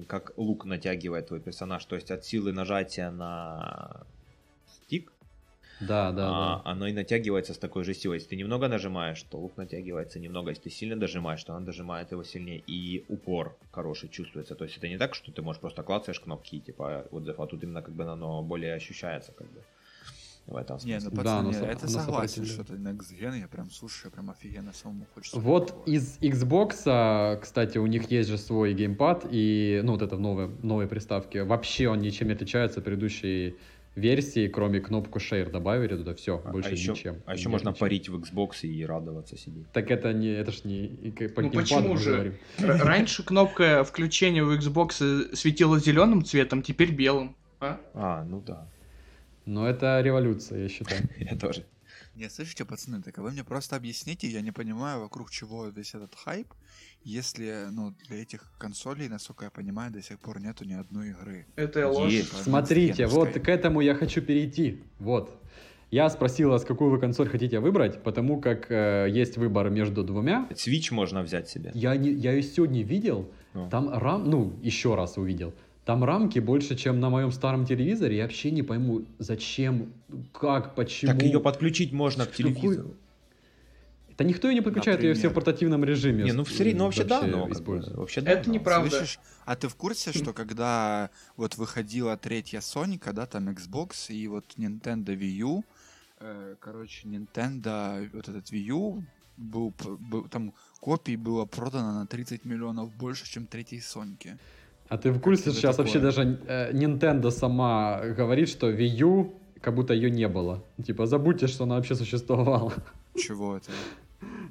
[SPEAKER 2] как лук натягивает твой персонаж, то есть от силы нажатия на стик,
[SPEAKER 3] да, да, а,
[SPEAKER 2] да. Оно и натягивается с такой же силой. Если ты немного нажимаешь, то лук натягивается немного. Если ты сильно дожимаешь, то он дожимает его сильнее. И упор хороший чувствуется. То есть это не так, что ты можешь просто клацаешь кнопки, типа отзыв, а тут именно как бы оно более ощущается как бы в этом
[SPEAKER 1] смысле. Не, ну пацаны, да, это согласен, что это Next Gen, я прям слушаю, прям офигенно самому хочется.
[SPEAKER 3] Вот попробовать. из Xbox, кстати, у них есть же свой геймпад, и, ну, вот это в новой, новой приставке, вообще он ничем не отличается от предыдущей версии, кроме кнопку Share добавили туда, все, а, больше а еще, ничем.
[SPEAKER 2] А еще можно ничем. парить в Xbox и радоваться сидеть.
[SPEAKER 3] Так это не, это ж не
[SPEAKER 4] по ну почему же? Раньше кнопка включения в Xbox светила зеленым цветом, теперь белым. А,
[SPEAKER 2] а ну да.
[SPEAKER 3] Но это революция, я считаю. [LAUGHS]
[SPEAKER 2] Я тоже.
[SPEAKER 1] Не, слышите, пацаны, так а вы мне просто объясните, я не понимаю, вокруг чего весь этот хайп, если, ну, для этих консолей, насколько я понимаю, до сих пор нету ни одной игры.
[SPEAKER 4] Это ложь.
[SPEAKER 2] Есть.
[SPEAKER 3] Смотрите, вот к этому я хочу перейти. Вот. Я спросил вас, какую вы консоль хотите выбрать, потому как э, есть выбор между двумя.
[SPEAKER 2] Switch можно взять себе.
[SPEAKER 3] Я, не, я ее сегодня видел,
[SPEAKER 2] Ну.
[SPEAKER 3] там рам, ну, еще раз увидел. Там рамки больше, чем на моем старом телевизоре. Я вообще не пойму, зачем, как, почему.
[SPEAKER 2] Так ее подключить можно к телевизору.
[SPEAKER 3] Да никто ее не подключает, ее все в
[SPEAKER 1] Например.
[SPEAKER 3] портативном режиме.
[SPEAKER 2] Не, ну в среди, ну вообще да, но
[SPEAKER 3] используют.
[SPEAKER 2] вообще да.
[SPEAKER 4] Это
[SPEAKER 2] но-
[SPEAKER 4] неправда.
[SPEAKER 1] Слышишь? А ты в курсе, что [LAUGHS] когда вот выходила третья Sony, когда там Xbox и вот Nintendo Wii U, э, короче, Nintendo, вот этот Wii U, был, был- там копий было продано на 30 миллионов больше, чем третьей Соньки.
[SPEAKER 3] А ты в курсе,
[SPEAKER 1] тебе
[SPEAKER 3] сейчас вообще даже э, Nintendo сама говорит, что Wii U как будто ее не было. Типа, забудьте, что она вообще существовала.
[SPEAKER 1] Чего это?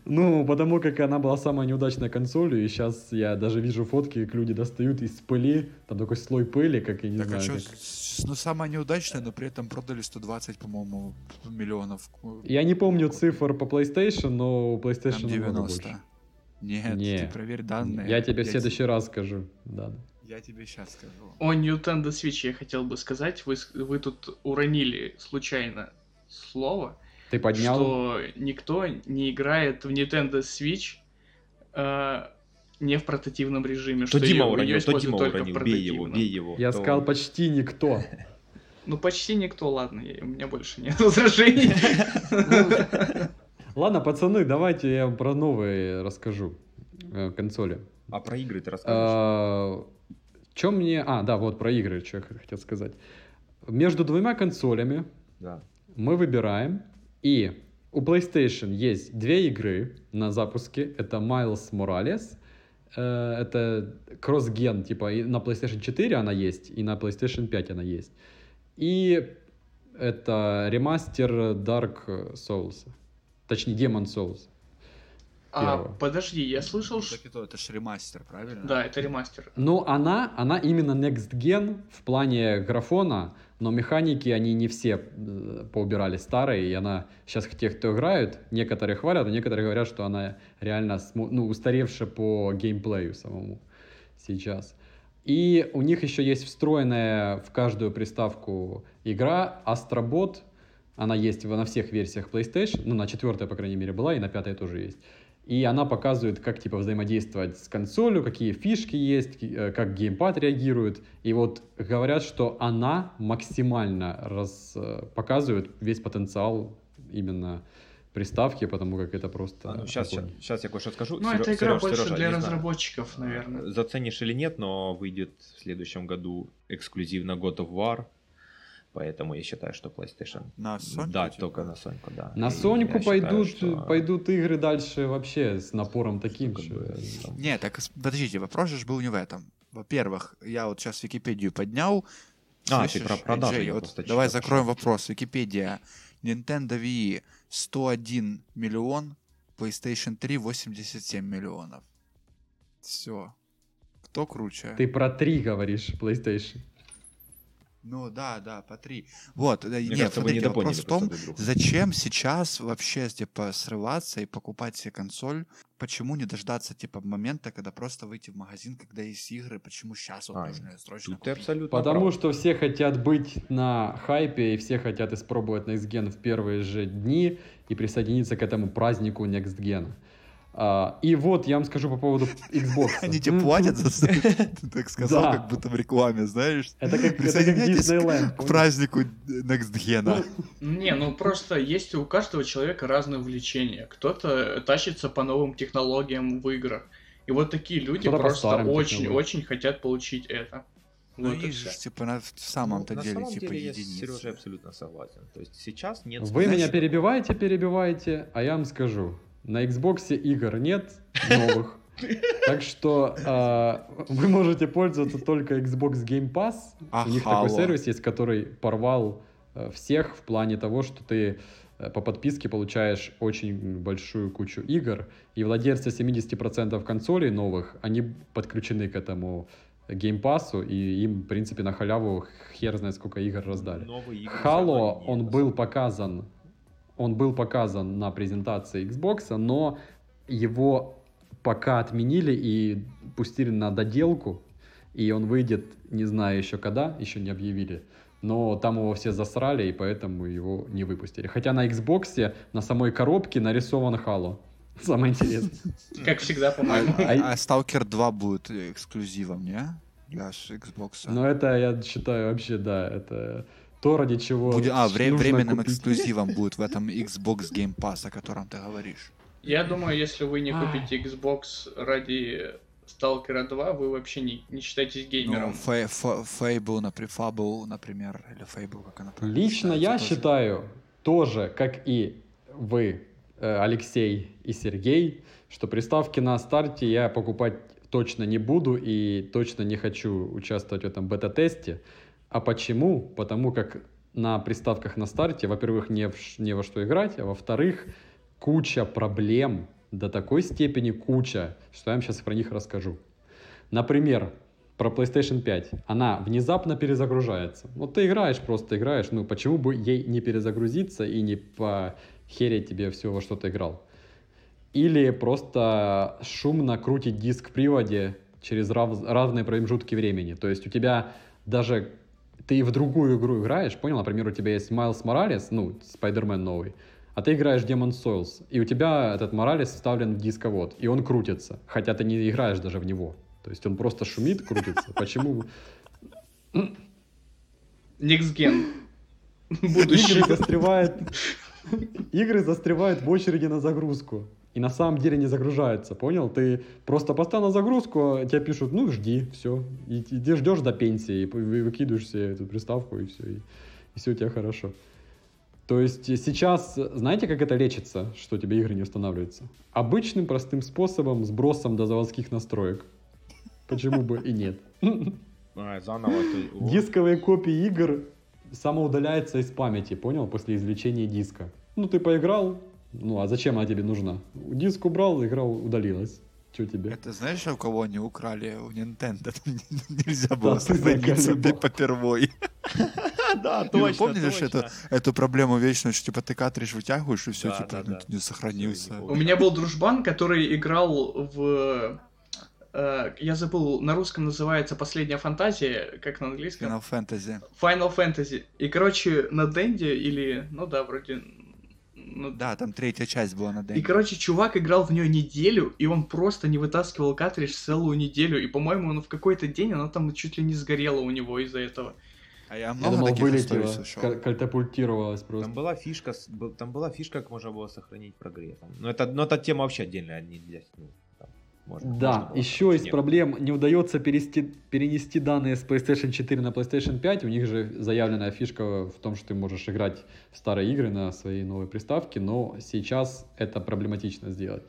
[SPEAKER 3] Ну, потому как она была самой неудачной консолью, и сейчас я даже вижу фотки, как люди достают из пыли, там такой слой пыли, как я не
[SPEAKER 1] Так а
[SPEAKER 3] знаю.
[SPEAKER 1] чё,
[SPEAKER 3] как-
[SPEAKER 1] с- ну самое неудачное, но при этом продали 120, по-моему, миллионов.
[SPEAKER 3] Я не помню цифр по PlayStation, но
[SPEAKER 1] Там
[SPEAKER 3] PlayStation намного
[SPEAKER 1] 90.
[SPEAKER 3] больше.
[SPEAKER 1] Нет,
[SPEAKER 3] Не.
[SPEAKER 1] ты проверь данные.
[SPEAKER 3] Я тебе в
[SPEAKER 1] те-
[SPEAKER 3] следующий раз скажу. Да.
[SPEAKER 1] Я тебе сейчас скажу.
[SPEAKER 4] О Nintendo Switch я хотел бы сказать. Вы, вы тут уронили случайно слово,
[SPEAKER 3] Ты поднял?
[SPEAKER 4] что никто не играет в Nintendo Switch э, не в портативном режиме.
[SPEAKER 2] То
[SPEAKER 4] что
[SPEAKER 2] Дима уронил, то
[SPEAKER 4] используют
[SPEAKER 2] Дима уронил, бей его, бей его.
[SPEAKER 3] Я
[SPEAKER 2] то-
[SPEAKER 3] сказал почти никто. [LAUGHS]
[SPEAKER 4] Ну, почти никто, ладно, я- у меня больше нет возражений. [LAUGHS]
[SPEAKER 3] Ладно, пацаны, давайте я вам про новые расскажу э, консоли.
[SPEAKER 2] А про игры ты расскажешь?
[SPEAKER 3] Чем мне... А, да, вот про игры, что я хотел сказать. Между двумя консолями
[SPEAKER 2] Да.
[SPEAKER 3] мы выбираем, и у PlayStation есть две игры на запуске. Это Miles Morales, э, это кросс-ген, типа и на PlayStation 4 она есть, и на PlayStation 5 она есть. И это ремастер Dark Souls, точнее Demon Souls.
[SPEAKER 4] А, подожди, я слышал,
[SPEAKER 1] Ну,
[SPEAKER 4] что...
[SPEAKER 1] так это, это ж ремастер, правильно?
[SPEAKER 4] Да, это ремастер.
[SPEAKER 3] Но она, она именно Next Gen в плане графона, но механики, они не все э, поубирали старые, и она сейчас те, кто играют, некоторые хвалят, а некоторые говорят, что она реально ну, устаревшая по геймплею самому сейчас. И у них еще есть встроенная в каждую приставку игра Astrobot, она есть на всех версиях PlayStation, ну, на четвертой, по крайней мере, была, и на пятой тоже есть. И она показывает, как типа взаимодействовать с консолью, какие фишки есть, э, как геймпад реагирует. И вот говорят, что она максимально раз, э, показывает весь потенциал именно приставки, потому как это просто...
[SPEAKER 2] А, ну, сейчас,
[SPEAKER 3] огонь.
[SPEAKER 2] сейчас, я кое-что скажу.
[SPEAKER 4] Ну,
[SPEAKER 2] Серё-
[SPEAKER 4] эта игра
[SPEAKER 2] Серёж,
[SPEAKER 4] больше
[SPEAKER 2] Серёжа,
[SPEAKER 4] для
[SPEAKER 2] не знаю,
[SPEAKER 4] разработчиков, наверное.
[SPEAKER 2] Заценишь или нет, но выйдет в следующем году эксклюзивно God of War. Поэтому я считаю, что PlayStation...
[SPEAKER 1] На Соньку,
[SPEAKER 2] Да,
[SPEAKER 1] типа?
[SPEAKER 2] только на Соньку, да.
[SPEAKER 3] На Соньку
[SPEAKER 2] считаю,
[SPEAKER 3] пойдут,
[SPEAKER 2] что,
[SPEAKER 3] пойдут игры дальше вообще с напором таким
[SPEAKER 2] как
[SPEAKER 3] же.
[SPEAKER 2] бы, там,
[SPEAKER 1] Не, так подождите, вопрос же был не в этом. Во-первых, я вот сейчас Википедию поднял.
[SPEAKER 2] А, ты
[SPEAKER 1] Слышишь,
[SPEAKER 2] про продажи,
[SPEAKER 1] Джей, вот
[SPEAKER 2] просто
[SPEAKER 1] давай
[SPEAKER 2] читал,
[SPEAKER 1] закроем
[SPEAKER 2] что-
[SPEAKER 1] вопрос. Википедия. Nintendo Wii 101 миллион, PlayStation 3 87 миллионов. Все. Кто круче?
[SPEAKER 3] Ты про три говоришь, PlayStation.
[SPEAKER 1] Ну да, да, по три. Вот, да,
[SPEAKER 2] Мне
[SPEAKER 1] нет,
[SPEAKER 2] кажется,
[SPEAKER 1] смотрите,
[SPEAKER 2] недопоняли
[SPEAKER 1] вопрос в том, зачем сейчас вообще, типа, срываться и покупать себе консоль? Почему не дождаться, типа, момента, когда просто выйти в магазин, когда есть игры? Почему сейчас вот
[SPEAKER 2] А,
[SPEAKER 1] нужно срочно
[SPEAKER 2] Тут ты
[SPEAKER 1] купить?
[SPEAKER 2] абсолютно
[SPEAKER 3] Потому
[SPEAKER 2] прав.
[SPEAKER 3] что все хотят быть на хайпе, и все хотят испробовать Next Gen в первые же дни и присоединиться к этому празднику Next Gen. А, и вот я вам скажу по поводу Xbox. [LAUGHS]
[SPEAKER 1] Они тебе платят за [LAUGHS] ты так сказал, как будто в рекламе, знаешь?
[SPEAKER 3] Это как, Диснейленд.
[SPEAKER 1] К празднику Next Gen.
[SPEAKER 4] Не, ну просто есть у каждого человека разные увлечения. Кто-то тащится по новым технологиям в играх. И вот такие люди просто очень-очень хотят получить это.
[SPEAKER 1] Ну,
[SPEAKER 4] Вот и
[SPEAKER 1] же, типа, на в самом-то
[SPEAKER 2] Ну,
[SPEAKER 1] деле,
[SPEAKER 2] на самом
[SPEAKER 1] типа,
[SPEAKER 2] деле я с Сережей
[SPEAKER 1] единицы.
[SPEAKER 2] абсолютно согласен. То есть сейчас нет...
[SPEAKER 3] Вы меня перебиваете, перебиваете, а я вам скажу. На Xbox игр нет новых. Так что а, вы можете пользоваться только Xbox Game Pass.
[SPEAKER 1] А
[SPEAKER 3] У них такой сервис есть, который порвал э, всех в плане того, что ты э, по подписке получаешь очень большую кучу игр, и владельцы 70% консолей новых, они подключены к этому геймпасу, и им, в принципе, на халяву хер знает сколько игр раздали.
[SPEAKER 2] Новые игры
[SPEAKER 3] Halo, он был показан Он был показан на презентации Xbox, но его пока отменили и пустили на доделку, и он выйдет, не знаю еще когда, еще не объявили. Но там его все засрали, и поэтому его не выпустили. Хотя на Xbox на самой коробке нарисован Halo. [LAUGHS] Самое интересное.
[SPEAKER 4] Как всегда, по-моему.
[SPEAKER 1] а- а Stalker 2 будет эксклюзивом, не? Для Xbox.
[SPEAKER 3] Но это, я считаю, вообще, да, это то, ради чего
[SPEAKER 1] Будет- а, вре-
[SPEAKER 3] нужно
[SPEAKER 1] временным
[SPEAKER 3] купить.
[SPEAKER 1] эксклюзивом будет в этом Xbox Game Pass, о котором ты говоришь.
[SPEAKER 4] Я думаю, если вы не
[SPEAKER 3] Ай.
[SPEAKER 4] купите Xbox ради Stalker 2, вы вообще не, не считаетесь
[SPEAKER 1] Ну,
[SPEAKER 4] геймером.
[SPEAKER 1] Фе- Фе- Fable, например, Fable, например, или Fable, как она правильно
[SPEAKER 3] Лично я
[SPEAKER 1] тоже.
[SPEAKER 3] считаю, тоже, как и вы, э, Алексей и Сергей, что приставки на старте я покупать точно не буду и точно не хочу участвовать в этом бета-тесте. А почему? Потому как на приставках на старте, во-первых, не, в не во что играть, а во-вторых, куча проблем, до такой степени куча, что я вам сейчас про них расскажу. Например, про PlayStation 5. Она внезапно перезагружается. Вот ты играешь, просто играешь. Ну, почему бы ей не перезагрузиться и не похерить тебе все, во что ты играл? Или просто шумно крутить диск в приводе через рав- равные промежутки времени. То есть у тебя даже ты в другую игру играешь, понял? Например, у тебя есть Майлз Моралес, ну, Спайдермен новый, а ты играешь Demon Souls, и у тебя этот Моралес вставлен в дисковод, и он крутится, хотя ты не играешь даже в него. То есть он просто шумит, крутится. Почему? Игры
[SPEAKER 4] Будущее.
[SPEAKER 3] застревают, игры застревают в очереди на загрузку. И на самом деле не загружаются, понял? Ты просто поставил на загрузку, тебе пишут, ну жди, все. И иди ждешь до пенсии, и вы- выкидываешь себе эту приставку, и все, и, все у тебя хорошо. То есть сейчас, знаете, как это лечится, что у тебя игры не устанавливаются? Обычным простым способом, сбросом до заводских настроек. Почему бы и нет?
[SPEAKER 2] А, заново. ты-. [LAUGHS]
[SPEAKER 3] Дисковые копии игр самоудаляются из памяти, понял, после извлечения диска. Ну, ты поиграл, ну, а зачем она тебе нужна? Диск убрал, игра удалилась. Че тебе?
[SPEAKER 1] Это знаешь, у кого они украли? У Nintendo. [LAUGHS] Там нельзя было [LAUGHS]
[SPEAKER 3] Да,
[SPEAKER 1] сохраниться
[SPEAKER 3] загали,
[SPEAKER 1] попервой.
[SPEAKER 2] Да, точно,
[SPEAKER 1] что
[SPEAKER 2] точно.
[SPEAKER 1] это, эту проблему вечную, что типа ты картридж вытягиваешь, и все,
[SPEAKER 2] Да,
[SPEAKER 1] типа,
[SPEAKER 2] да,
[SPEAKER 1] ну,
[SPEAKER 2] да.
[SPEAKER 1] не сохранился.
[SPEAKER 4] У меня был дружбан, который играл в... э, Я забыл, на русском называется «Последняя фантазия», как на английском?
[SPEAKER 1] Final Fantasy.
[SPEAKER 4] Final Fantasy. И, короче, на Денде или... Ну да, вроде... ну,
[SPEAKER 1] Да, там третья часть была на
[SPEAKER 4] И,
[SPEAKER 1] Денде.
[SPEAKER 4] короче, чувак играл в нее неделю, и он просто не вытаскивал картридж целую неделю. И, по-моему, он в какой-то день, оно там чуть ли не сгорело у него из-за этого.
[SPEAKER 1] А я
[SPEAKER 3] Я
[SPEAKER 1] много
[SPEAKER 3] думал,
[SPEAKER 1] таких
[SPEAKER 3] вылетела, катапультировалась просто.
[SPEAKER 2] Там была фишка, там была фишка, как можно было сохранить прогресс. Но это, но эта тема вообще отдельная, нельзя. ну, можно- можно
[SPEAKER 3] Да,
[SPEAKER 2] было
[SPEAKER 3] еще из проблем не удается перести, перенести данные с PlayStation 4 на PlayStation 5. У них же заявленная фишка в том, что ты можешь играть в старые игры на своей новой приставке, но сейчас это проблематично сделать.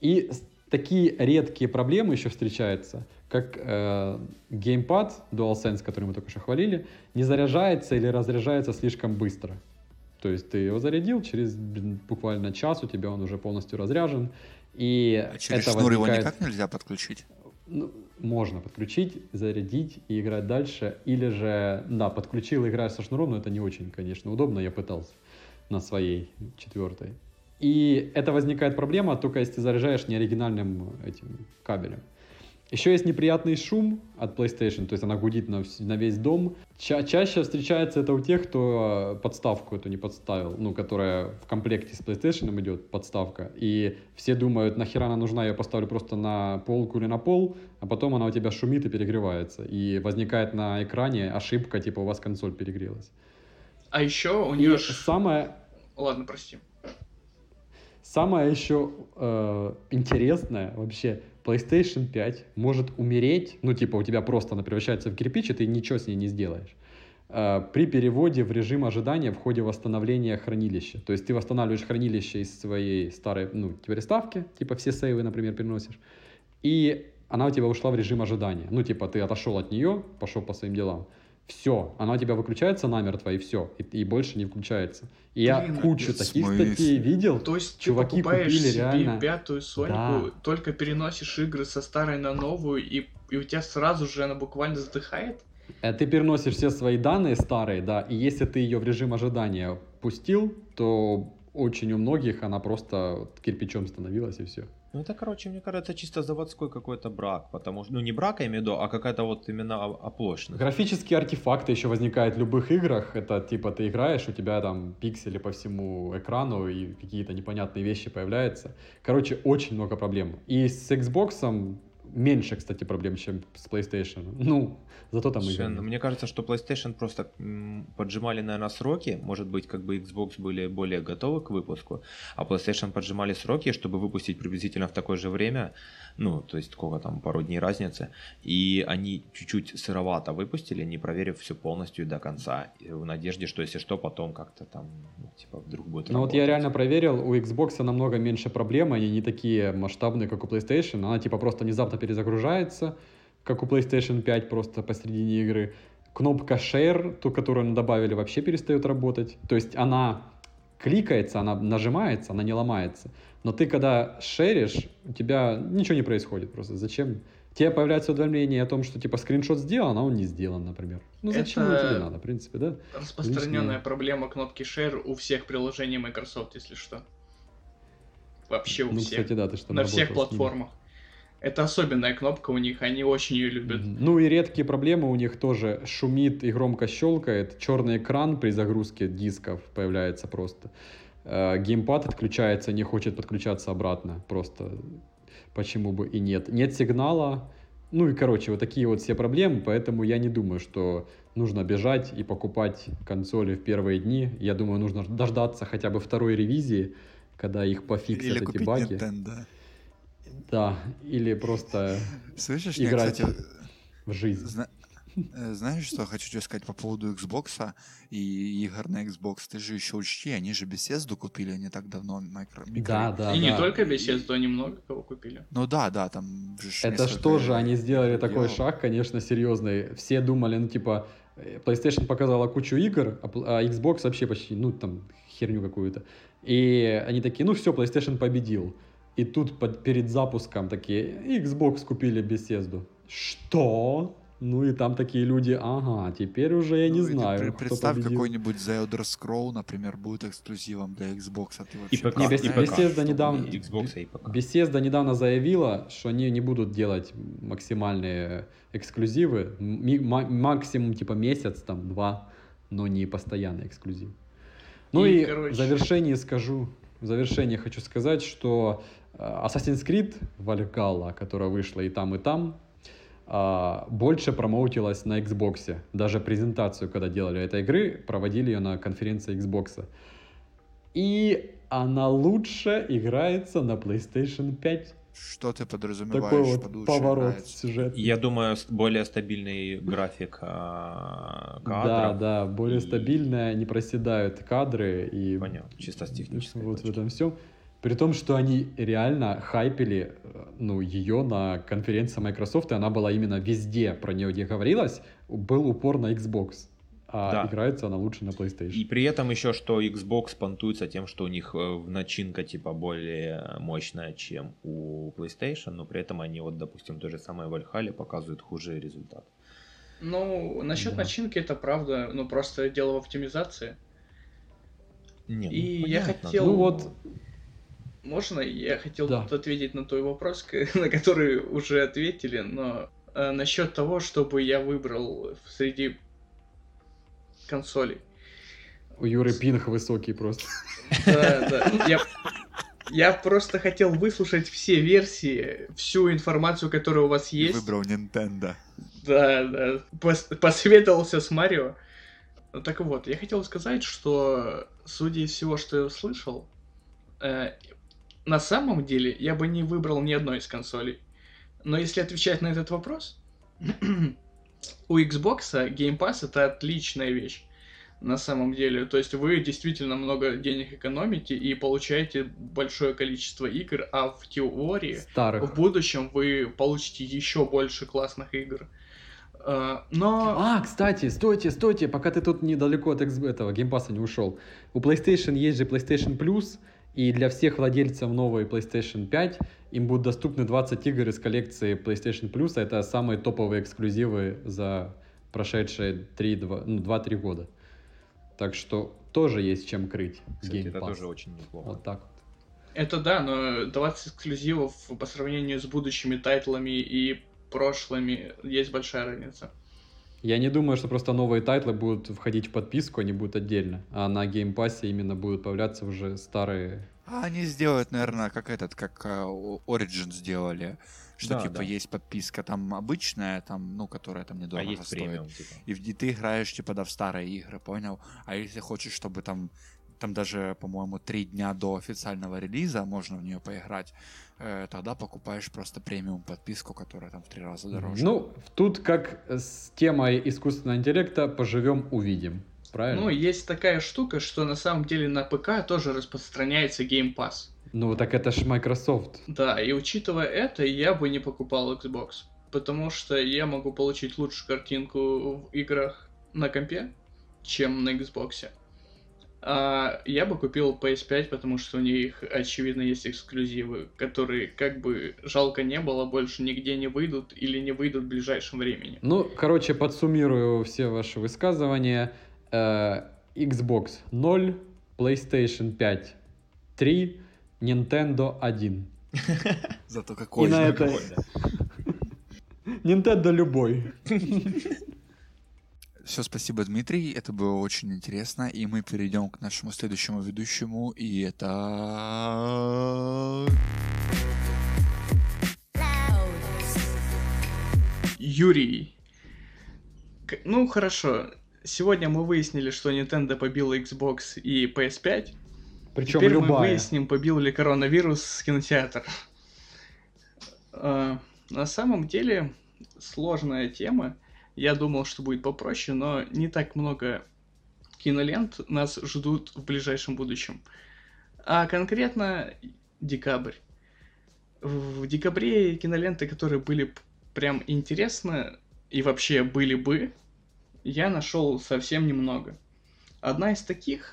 [SPEAKER 3] И такие редкие проблемы еще встречаются, как э, геймпад DualSense, который мы только что хвалили, не заряжается или разряжается слишком быстро. То есть ты его зарядил, через буквально час у тебя он уже полностью разряжен. И
[SPEAKER 1] А через
[SPEAKER 3] это
[SPEAKER 1] шнур его
[SPEAKER 3] возникает-
[SPEAKER 1] никак нельзя подключить?
[SPEAKER 3] ну, можно подключить, зарядить и играть дальше. Или же, да, подключил, играешь со шнуром, но это не очень, конечно, удобно. Я пытался на своей четвертой. И это возникает проблема только если ты заряжаешь неоригинальным этим кабелем. Еще есть неприятный шум от PlayStation, то есть она гудит на, на весь дом. Ча- чаще встречается это у тех, кто э, подставку эту не подставил, ну, которая в комплекте с PlayStation идет, подставка. И все думают, нахера она нужна, я поставлю просто на полку или на пол, а потом она у тебя шумит и перегревается. И возникает на экране ошибка, типа у вас консоль перегрелась.
[SPEAKER 4] А еще у
[SPEAKER 3] И
[SPEAKER 4] нее...
[SPEAKER 3] самое,
[SPEAKER 4] Ладно, прости.
[SPEAKER 3] Самое еще э, интересное вообще, PlayStation 5 может умереть, ну типа у тебя просто она превращается в кирпич, и ты ничего с ней не сделаешь, э, при переводе в режим ожидания в ходе восстановления хранилища. То есть ты восстанавливаешь хранилище из своей старой, ну, приставки, типа все сейвы, например, переносишь, и она у тебя ушла в режим ожидания. Ну, типа, ты отошел от нее, пошел по своим делам. Все, она у тебя выключается намертво, и все, и, и больше не включается. И я
[SPEAKER 4] Блин,
[SPEAKER 3] кучу
[SPEAKER 1] в
[SPEAKER 3] таких
[SPEAKER 1] смысле?
[SPEAKER 3] статей видел.
[SPEAKER 4] То есть
[SPEAKER 3] Чуваки
[SPEAKER 4] ты покупаешь
[SPEAKER 3] купили
[SPEAKER 4] себе
[SPEAKER 3] реально-
[SPEAKER 4] пятую Сонику,
[SPEAKER 3] Да.
[SPEAKER 4] только переносишь игры со старой на новую, и, и у тебя сразу же она буквально задыхает?
[SPEAKER 3] Э, Ты переносишь все свои данные старые, да, и если ты ее в режим ожидания пустил, то очень у многих она просто кирпичом становилась и все.
[SPEAKER 2] Ну это, короче, мне кажется, чисто заводской какой-то брак, потому что, ну не брак, я имею в виду, а какая-то вот именно оплошность.
[SPEAKER 3] Графические артефакты еще возникают в любых играх, это типа ты играешь, у тебя там пиксели по всему экрану и какие-то непонятные вещи появляются. Короче, очень много проблем. И с Xbox меньше, кстати, проблем, чем с PlayStation. Ну, зато там
[SPEAKER 2] игры. Мне кажется, что PlayStation просто поджимали, наверное, сроки. Может быть, как бы Xbox были более готовы к выпуску, а PlayStation поджимали сроки, чтобы выпустить приблизительно в такое же время ну, то есть сколько там, пару дней разницы, и они чуть-чуть сыровато выпустили, не проверив все полностью до конца, в надежде, что если что, потом как-то там, ну, типа, вдруг будет
[SPEAKER 3] Ну вот я реально проверил, у Xbox намного меньше проблем, они не такие масштабные, как у PlayStation, она типа просто внезапно перезагружается, как у PlayStation 5 просто посередине игры. Кнопка Share, ту, которую добавили, вообще перестает работать. То есть она кликается, она нажимается, она не ломается. Но ты когда шеришь, у тебя ничего не происходит просто. Зачем? Тебе появляется уведомление о том, что типа скриншот сделан, а он не сделан, например. Ну зачем это тебе надо, в принципе, да?
[SPEAKER 4] Распространенная Лишнее. проблема кнопки Share у всех приложений Microsoft, если что. Вообще у ну, всех. Кстати, да, ты что На всех платформах. Это особенная кнопка у них, они очень ее любят.
[SPEAKER 3] Ну и редкие проблемы у них тоже. Шумит и громко щелкает, черный экран при загрузке дисков появляется просто. Э, геймпад отключается, не хочет подключаться обратно. Просто почему бы и нет. Нет сигнала. Ну и, короче, вот такие вот все проблемы, поэтому я не думаю, что нужно бежать и покупать консоли в первые дни. Я думаю, нужно дождаться хотя бы второй ревизии, когда их пофиксят Или эти баги. Nintendo. Да, или просто
[SPEAKER 1] Слышишь, играть
[SPEAKER 3] кстати, в жизнь. Зна-
[SPEAKER 1] Э, знаешь, что хочу тебе сказать по поводу Xbox и игр на Xbox? Ты же еще учти, они же Bethesda купили не так давно. Micro...
[SPEAKER 3] Да, да,
[SPEAKER 4] И
[SPEAKER 3] да.
[SPEAKER 4] не только Bethesda, они много кого купили.
[SPEAKER 1] Ну да, да, там
[SPEAKER 3] же Это что же, они сделали делал. такой шаг, конечно, серьезный. Все думали, ну типа, э, PlayStation показала кучу игр, а, а Xbox вообще почти, ну там, херню какую-то. И они такие, ну все, PlayStation победил. И тут под, перед запуском такие, Xbox купили Bethesda. Что? Ну и там такие люди, ага, теперь уже я не ну, знаю.
[SPEAKER 1] При, представь, какой-нибудь The Elder Scroll, например, будет эксклюзивом для Xbox. А ты
[SPEAKER 3] и ПК. Не, Бес, Bethesda, недавно, Xbox и ПК. Bethesda недавно заявила, что они не будут делать максимальные эксклюзивы, максимум типа месяц, там, два, но не постоянный эксклюзив. Ну и, и короче... в завершении скажу, в завершении хочу сказать, что Assassin's Creed Valhalla, которая вышла и там, и там, а, больше промоутилась на Xbox. Даже презентацию, когда делали этой игры, проводили ее на конференции Xbox. И она лучше играется на PlayStation 5.
[SPEAKER 1] Что ты подразумеваешь
[SPEAKER 3] Такой вот поворот сюжета.
[SPEAKER 2] Я думаю, более стабильный график а,
[SPEAKER 3] кадров. Да, да, более и... стабильная, не проседают кадры. И...
[SPEAKER 2] Понятно, чисто с технической
[SPEAKER 3] Вот в этом все. При том, что они реально хайпили э, ну, ее на конференции Microsoft, и она была именно везде, про нее где говорилось, был упор на Xbox. А да. играется она лучше на PlayStation.
[SPEAKER 2] И при этом еще, что Xbox понтуется тем, что у них э, начинка типа более мощная, чем у PlayStation, но при этом они вот, допустим, то же самое в Valhalla показывают хуже результат.
[SPEAKER 4] Ну, насчет да. начинки это правда, ну просто дело в оптимизации. Не, ну, и понятно. я хотел...
[SPEAKER 3] Ну вот,
[SPEAKER 4] можно? Я хотел да. ответить на твой вопрос, [LAUGHS] на который уже ответили, но э, насчет того, чтобы я выбрал среди консолей.
[SPEAKER 3] У Юры пинг высокий просто.
[SPEAKER 4] Да, да. Я, я просто хотел выслушать все версии, всю информацию, которая у вас есть.
[SPEAKER 1] Выбрал Nintendo.
[SPEAKER 4] Да, да. Пос посоветовался с Марио. Ну, так вот, я хотел сказать, что, судя из всего, что я услышал, э, на самом деле я бы не выбрал ни одной из консолей. Но если отвечать на этот вопрос, [CLEARS THROAT] у Xbox Game Pass это отличная вещь. На самом деле, то есть вы действительно много денег экономите и получаете большое количество игр, а в теории Старых. в будущем вы получите еще больше классных игр. Uh, но...
[SPEAKER 3] А, кстати, стойте, стойте, пока ты тут недалеко от этого геймпаса не ушел. У PlayStation есть же PlayStation Plus, и для всех владельцев новой PlayStation 5 им будут доступны 20 игр из коллекции PlayStation Plus. А это самые топовые эксклюзивы за прошедшие 3, 2, ну, 2-3 года. Так что тоже есть чем крыть
[SPEAKER 2] Кстати,
[SPEAKER 3] Game
[SPEAKER 2] это
[SPEAKER 3] Pass.
[SPEAKER 2] тоже очень неплохо.
[SPEAKER 3] Вот так вот.
[SPEAKER 4] Это да, но 20 эксклюзивов по сравнению с будущими тайтлами и прошлыми есть большая разница.
[SPEAKER 3] Я не думаю, что просто новые тайтлы будут входить в подписку, они будут отдельно. А на Game Pass именно будут появляться уже старые.
[SPEAKER 1] А они сделают, наверное, как этот, как э, Origin сделали. Что
[SPEAKER 2] Да,
[SPEAKER 1] типа
[SPEAKER 2] да.
[SPEAKER 1] есть подписка там обычная, там, ну, которая там
[SPEAKER 2] А
[SPEAKER 1] недорого
[SPEAKER 2] есть
[SPEAKER 1] стоит.
[SPEAKER 2] премиум, типа.
[SPEAKER 1] И, в- и ты играешь, типа, да, в старые игры, понял? А если хочешь, чтобы там, там даже, по-моему, три дня до официального релиза можно в нее поиграть, э, тогда покупаешь просто премиум подписку, которая там в три раза дороже.
[SPEAKER 3] Ну, тут как с темой искусственного интеллекта поживем, увидим. Правильно?
[SPEAKER 4] Ну, есть такая штука, что на самом деле на п.к. тоже распространяется Game Pass.
[SPEAKER 3] Ну, так это ж Microsoft.
[SPEAKER 4] Да, и учитывая это, я бы не покупал Xbox. Потому что я могу получить лучшую картинку в играх на компе, чем на Xbox. А я бы купил PS5, потому что у них, очевидно, есть эксклюзивы, которые, как бы жалко не было, больше нигде не выйдут или не выйдут в ближайшем времени.
[SPEAKER 3] Ну, короче, подсуммирую все ваши высказывания. Э, Xbox 0, PlayStation 5 3, Nintendo 1.
[SPEAKER 1] Зато какой
[SPEAKER 3] И на
[SPEAKER 1] же.
[SPEAKER 3] это-
[SPEAKER 2] Прикольно.
[SPEAKER 3] Nintendo любой. [LAUGHS]
[SPEAKER 1] Все, спасибо, Дмитрий. Это было очень интересно. И мы перейдем к нашему следующему ведущему. И это...
[SPEAKER 4] Юрий. Ну, хорошо. Сегодня мы выяснили, что Nintendo побила Xbox и PS5.
[SPEAKER 3] Причем
[SPEAKER 4] Теперь мы
[SPEAKER 3] любая.
[SPEAKER 4] выясним, побил ли коронавирус кинотеатр. А, На самом деле, сложная тема. Я думал, что будет попроще, но не так много кинолент нас ждут в ближайшем будущем. А конкретно декабрь. В декабре киноленты, которые были прям интересны и вообще были бы, я нашел совсем немного. Одна из таких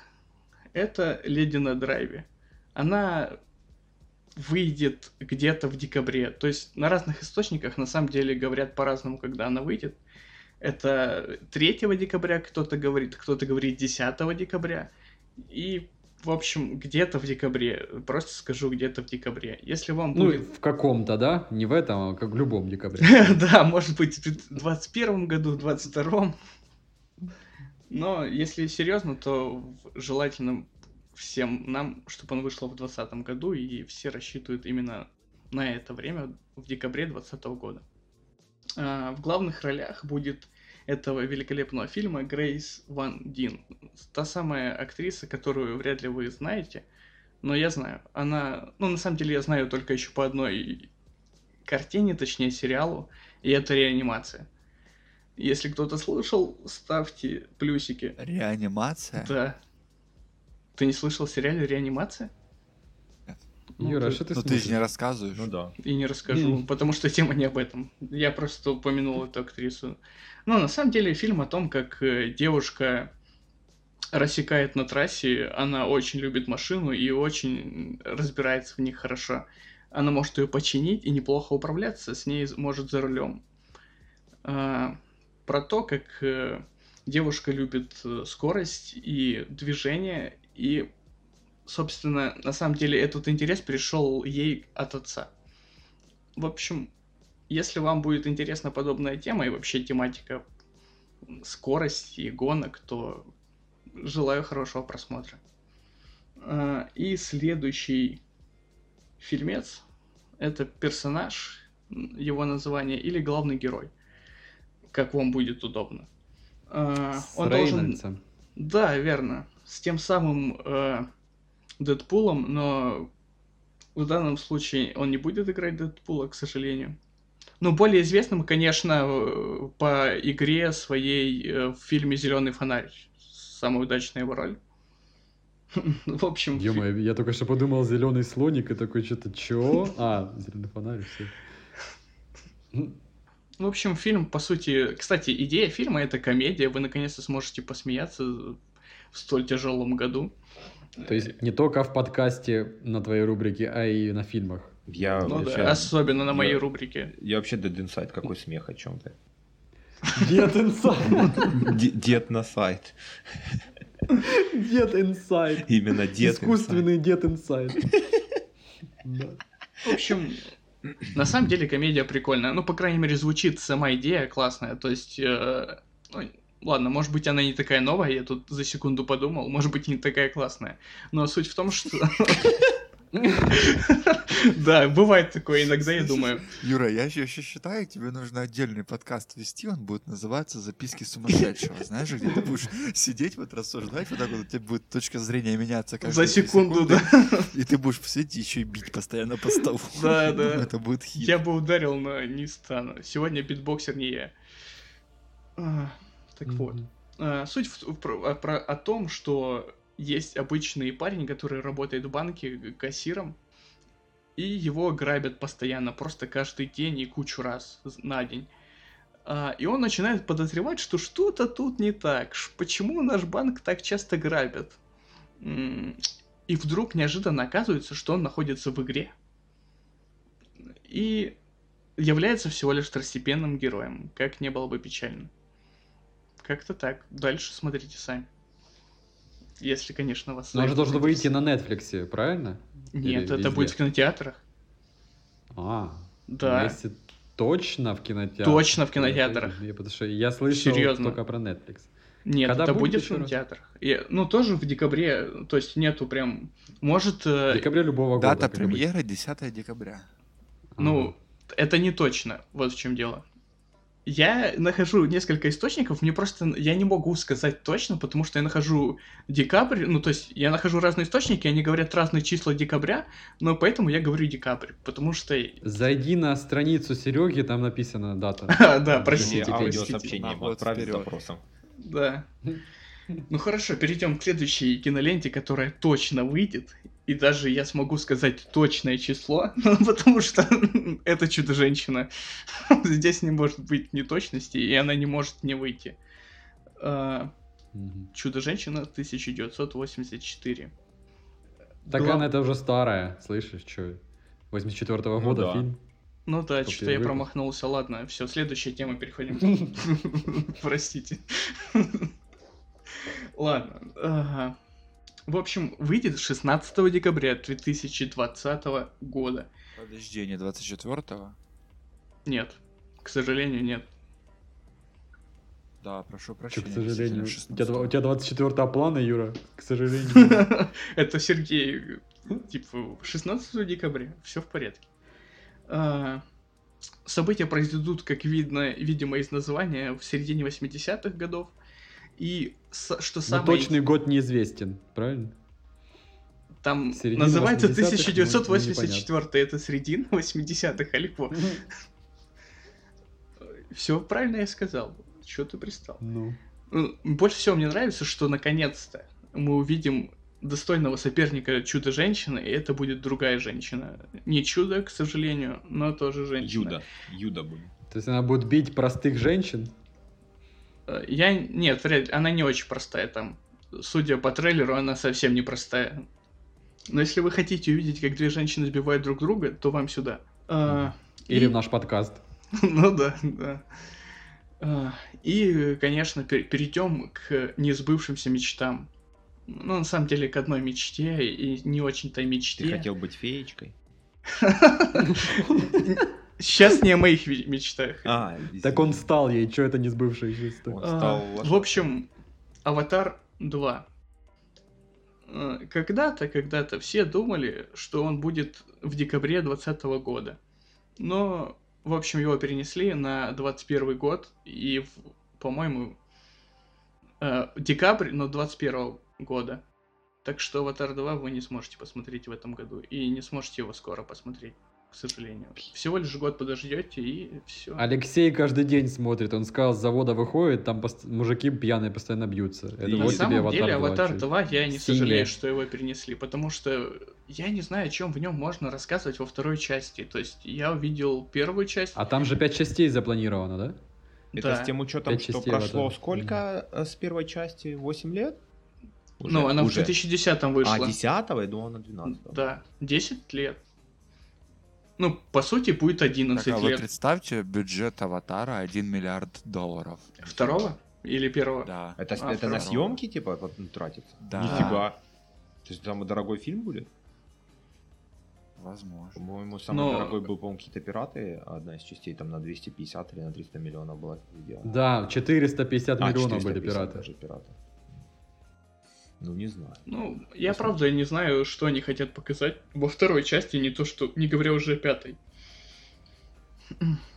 [SPEAKER 4] это Леди на драйве. Она выйдет где-то в декабре. То есть на разных источниках на самом деле говорят по-разному, когда она выйдет. Это 3 декабря кто-то говорит, кто-то говорит 10 декабря. И, в общем, где-то в декабре. Просто скажу, где-то в декабре. Если вам
[SPEAKER 3] Ну,
[SPEAKER 4] будет...
[SPEAKER 3] в каком-то, да? Не в этом, а как в любом декабре. [LAUGHS]
[SPEAKER 4] Да, может быть, в 21 году, в 22 Но если серьезно, то желательно всем нам, чтобы он вышел в 2020 году, и все рассчитывают именно на это время, в декабре 2020 года. А, В главных ролях будет этого великолепного фильма Грейс Ван Дин. Та самая актриса, которую вряд ли вы знаете, но я знаю. Она, ну, на самом деле, я знаю только еще по одной картине, точнее, сериалу, и это реанимация. Если кто-то слышал, ставьте плюсики.
[SPEAKER 1] Реанимация?
[SPEAKER 4] Да. Ты не слышал сериале «Реанимация»? Ну,
[SPEAKER 3] Юра,
[SPEAKER 4] ты-
[SPEAKER 3] что ты
[SPEAKER 1] Ну ты же не рассказываешь.
[SPEAKER 2] Ну да.
[SPEAKER 4] И не расскажу, потому что тема не об этом. Я просто упомянул эту актрису. Ну, на самом деле, фильм о том, как э, девушка рассекает на трассе, она очень любит машину и очень разбирается в них хорошо. Она может ее починить и неплохо управляться, с ней может за рулем. А, про то, как э, девушка любит э, скорость и движение, и собственно, на самом деле этот интерес пришел ей от отца. В общем, если вам будет интересна подобная тема и вообще тематика скорости и гонок, то желаю хорошего просмотра. А, И следующий фильмец это персонаж, его название, или главный герой. Как вам будет удобно. А,
[SPEAKER 3] С
[SPEAKER 4] Он должен
[SPEAKER 3] Рейнольдсом.
[SPEAKER 4] да, верно. С тем самым э, Дэдпулом, но в данном случае он не будет играть Дэдпула, к сожалению. Ну, более известным, конечно, э, по игре своей э, в фильме Зеленый фонарь. Самая удачная его роль. [LAUGHS] В общем,
[SPEAKER 3] ё я только что подумал зеленый слоник и такой что-то чё? А, зеленый фонарь, все.
[SPEAKER 4] в общем, фильм, по сути... Кстати, идея фильма — это комедия. Вы наконец-то сможете посмеяться в столь тяжелом году.
[SPEAKER 3] То есть не только в подкасте на твоей рубрике, а и на фильмах.
[SPEAKER 2] Я
[SPEAKER 4] Ну
[SPEAKER 2] вообще...
[SPEAKER 4] да, особенно на моей
[SPEAKER 2] я-
[SPEAKER 4] рубрике.
[SPEAKER 2] Я вообще Dead Inside, какой смех о чем-то.
[SPEAKER 3] Дед inside.
[SPEAKER 2] Д- Дед на сайт.
[SPEAKER 3] Дед inside.
[SPEAKER 2] Именно дед.
[SPEAKER 3] Искусственный дед inside.
[SPEAKER 4] В общем, на самом деле комедия прикольная. Ну, по крайней мере, звучит сама идея классная. То есть, э, ну, ладно, может быть, она не такая новая, я тут за секунду подумал, может быть, не такая классная. Но суть в том, что... [LAUGHS] Да, бывает такое иногда, я думаю.
[SPEAKER 1] Юра, я еще считаю, тебе нужно отдельный подкаст вести, он будет называться «Записки сумасшедшего». Знаешь, где ты будешь сидеть, вот рассуждать, вот так вот у тебя будет точка зрения меняться
[SPEAKER 4] За секунду, да.
[SPEAKER 1] И ты будешь сидеть и еще и бить постоянно по столу. [LAUGHS]
[SPEAKER 4] Да, да.
[SPEAKER 1] Это будет хит.
[SPEAKER 4] Я бы ударил, но не стану. Сегодня битбоксер не я. Так вот. А, Суть в- про- про- о том, что есть обычный парень, который работает в банке кассиром, и его грабят постоянно, просто каждый день и кучу раз на день. А, И он начинает подозревать, что что-то тут не так. Почему наш банк так часто грабят? И вдруг неожиданно оказывается, что он находится в игре. И является всего лишь второстепенным героем, как не было бы печально. Как-то так. Дальше смотрите сами. Если, конечно, вас...
[SPEAKER 3] Но он же
[SPEAKER 4] это
[SPEAKER 3] должен выйти на Netflix, правильно?
[SPEAKER 4] Нет,
[SPEAKER 3] Или
[SPEAKER 4] это
[SPEAKER 3] везде?
[SPEAKER 4] будет в кинотеатрах.
[SPEAKER 3] А,
[SPEAKER 4] Да.
[SPEAKER 3] Если точно в кинотеатрах.
[SPEAKER 4] Точно в кинотеатрах.
[SPEAKER 3] Я, потому что я слышал
[SPEAKER 4] Серьезно.
[SPEAKER 3] только про Netflix.
[SPEAKER 4] Нет,
[SPEAKER 3] Когда
[SPEAKER 4] это
[SPEAKER 3] будет
[SPEAKER 4] будет в кинотеатрах. И, ну, тоже в декабре, то есть нету прям... Может, э,
[SPEAKER 3] В декабре любого года.
[SPEAKER 1] Дата
[SPEAKER 3] как обычно.
[SPEAKER 1] премьеры 10 декабря.
[SPEAKER 4] ну, это не точно, вот в чем дело. Я нахожу несколько источников, мне просто... Я не могу сказать точно, потому что я нахожу декабрь, ну, то есть я нахожу разные источники, они говорят разные числа декабря, но поэтому я говорю декабрь, потому что...
[SPEAKER 3] Зайди на страницу Сереги, там написана дата. [LAUGHS]
[SPEAKER 4] Да,
[SPEAKER 2] ему
[SPEAKER 1] Вот
[SPEAKER 2] отправить запросом.
[SPEAKER 4] Да. [LAUGHS] Ну хорошо, перейдем к следующей киноленте, которая точно выйдет. И даже я смогу сказать точное число, [LAUGHS] потому что [LAUGHS] это чудо-женщина. [LAUGHS] Здесь не может быть неточности, и она не может не выйти. А. Чудо-женщина 1984.
[SPEAKER 3] Так
[SPEAKER 4] Глав-
[SPEAKER 3] она это уже старая, слышишь, что? 84
[SPEAKER 2] Ну
[SPEAKER 3] года
[SPEAKER 2] да.
[SPEAKER 3] фильм.
[SPEAKER 4] Ну да, что-то я промахнулся. Ладно, все, следующая тема, переходим. Простите. Ладно. В общем, выйдет 16 декабря 2020 года.
[SPEAKER 1] Подожди, не 24-го?
[SPEAKER 4] Нет, к сожалению, нет.
[SPEAKER 1] Да, прошу прощения.
[SPEAKER 3] к сожалению. У тебя, у
[SPEAKER 1] 16-го.
[SPEAKER 3] тебя 24 плана, Юра, к сожалению. [LAUGHS]
[SPEAKER 4] Это Сергей, типа, 16 декабря, все в порядке. А, События произойдут, как видно, видимо, из названия, в середине 80-х годов. И с- что
[SPEAKER 3] Но
[SPEAKER 4] самое...
[SPEAKER 3] точный год неизвестен, правильно?
[SPEAKER 4] Там
[SPEAKER 3] Середина
[SPEAKER 4] называется
[SPEAKER 3] 80-х, ну,
[SPEAKER 4] 1984, это средина 80-х, Алифо. Все правильно я сказал. Что ты пристал?
[SPEAKER 3] Ну,
[SPEAKER 4] Больше всего мне нравится, что наконец-то мы увидим достойного соперника Чудо-женщины, и это будет другая женщина. Не чудо, к сожалению, но тоже женщина.
[SPEAKER 2] Юда. Юда будет.
[SPEAKER 3] То есть она будет бить простых женщин?
[SPEAKER 4] Э, Я... Нет, вряд ли. Она не очень простая там. Судя по трейлеру, она совсем не простая. Но если вы хотите увидеть, как две женщины сбивают друг друга, то вам сюда. А,
[SPEAKER 3] Или
[SPEAKER 4] и-
[SPEAKER 3] в наш подкаст? [LAUGHS]
[SPEAKER 4] Ну да, да. А, И, конечно, пер- перейдем к несбывшимся мечтам. Ну, на самом деле, к одной мечте и не очень-то
[SPEAKER 2] Ты
[SPEAKER 4] мечте.
[SPEAKER 2] хотел быть феечкой? [LAUGHS]
[SPEAKER 4] Сейчас не о моих мечтах.
[SPEAKER 2] А,
[SPEAKER 3] Так он стал ей, что это не сбывшаяся?
[SPEAKER 2] Он
[SPEAKER 4] А, В общем, Аватар 2. А, Когда-то, когда-то все думали, что он будет в декабре 2020 года. Но, в общем, его перенесли на 21 год. И, по-моему, э, декабрь, но 21 года. Так что Аватар 2 вы не сможете посмотреть в этом году. И не сможете его скоро посмотреть, к сожалению. Всего лишь год подождете и все.
[SPEAKER 3] Алексей каждый день смотрит, он сказал, с завода выходит, там пост- мужики пьяные постоянно бьются. Это
[SPEAKER 2] И
[SPEAKER 4] На
[SPEAKER 3] вот тебе
[SPEAKER 4] самом
[SPEAKER 3] Аватар
[SPEAKER 4] деле,
[SPEAKER 3] 2,
[SPEAKER 4] Аватар
[SPEAKER 3] чё.
[SPEAKER 4] 2, я не
[SPEAKER 3] Синий.
[SPEAKER 4] сожалею, что его перенесли, потому что я не знаю, о чем в нем можно рассказывать во второй части. То есть я увидел первую часть.
[SPEAKER 3] А там же пять частей запланировано, да?
[SPEAKER 2] Это
[SPEAKER 4] да.
[SPEAKER 2] с тем учетом, что
[SPEAKER 3] частей
[SPEAKER 2] прошло
[SPEAKER 3] Аватара.
[SPEAKER 2] сколько э, с первой части? 8 лет? Уже?
[SPEAKER 4] ну, она
[SPEAKER 2] Уже.
[SPEAKER 4] в 2010 вышла.
[SPEAKER 2] А, 10 я думал, на 12
[SPEAKER 4] Да, 10 лет. Ну, по сути, будет 11
[SPEAKER 1] Так, а вы
[SPEAKER 4] лет.
[SPEAKER 1] представьте, бюджет Аватара 1 миллиард долларов.
[SPEAKER 4] Второго? Или первого?
[SPEAKER 1] Да.
[SPEAKER 2] Это,
[SPEAKER 4] А,
[SPEAKER 2] это на съемки, типа, вот, тратится?
[SPEAKER 1] Да.
[SPEAKER 2] Нифига. То есть и дорогой фильм будет?
[SPEAKER 1] Возможно.
[SPEAKER 2] По-моему, самый
[SPEAKER 4] Но-
[SPEAKER 2] дорогой был, по-моему, какие-то пираты. Одна из частей там на 250 или на 300 миллионов была сделана.
[SPEAKER 3] Да, 450
[SPEAKER 2] А,
[SPEAKER 3] миллионов были
[SPEAKER 2] 450
[SPEAKER 3] пираты.
[SPEAKER 2] даже пираты. Ну, не знаю.
[SPEAKER 4] Ну, я
[SPEAKER 2] Посмотрим.
[SPEAKER 4] правда не знаю, что они хотят показать во второй части, не то что, не говоря уже о пятой.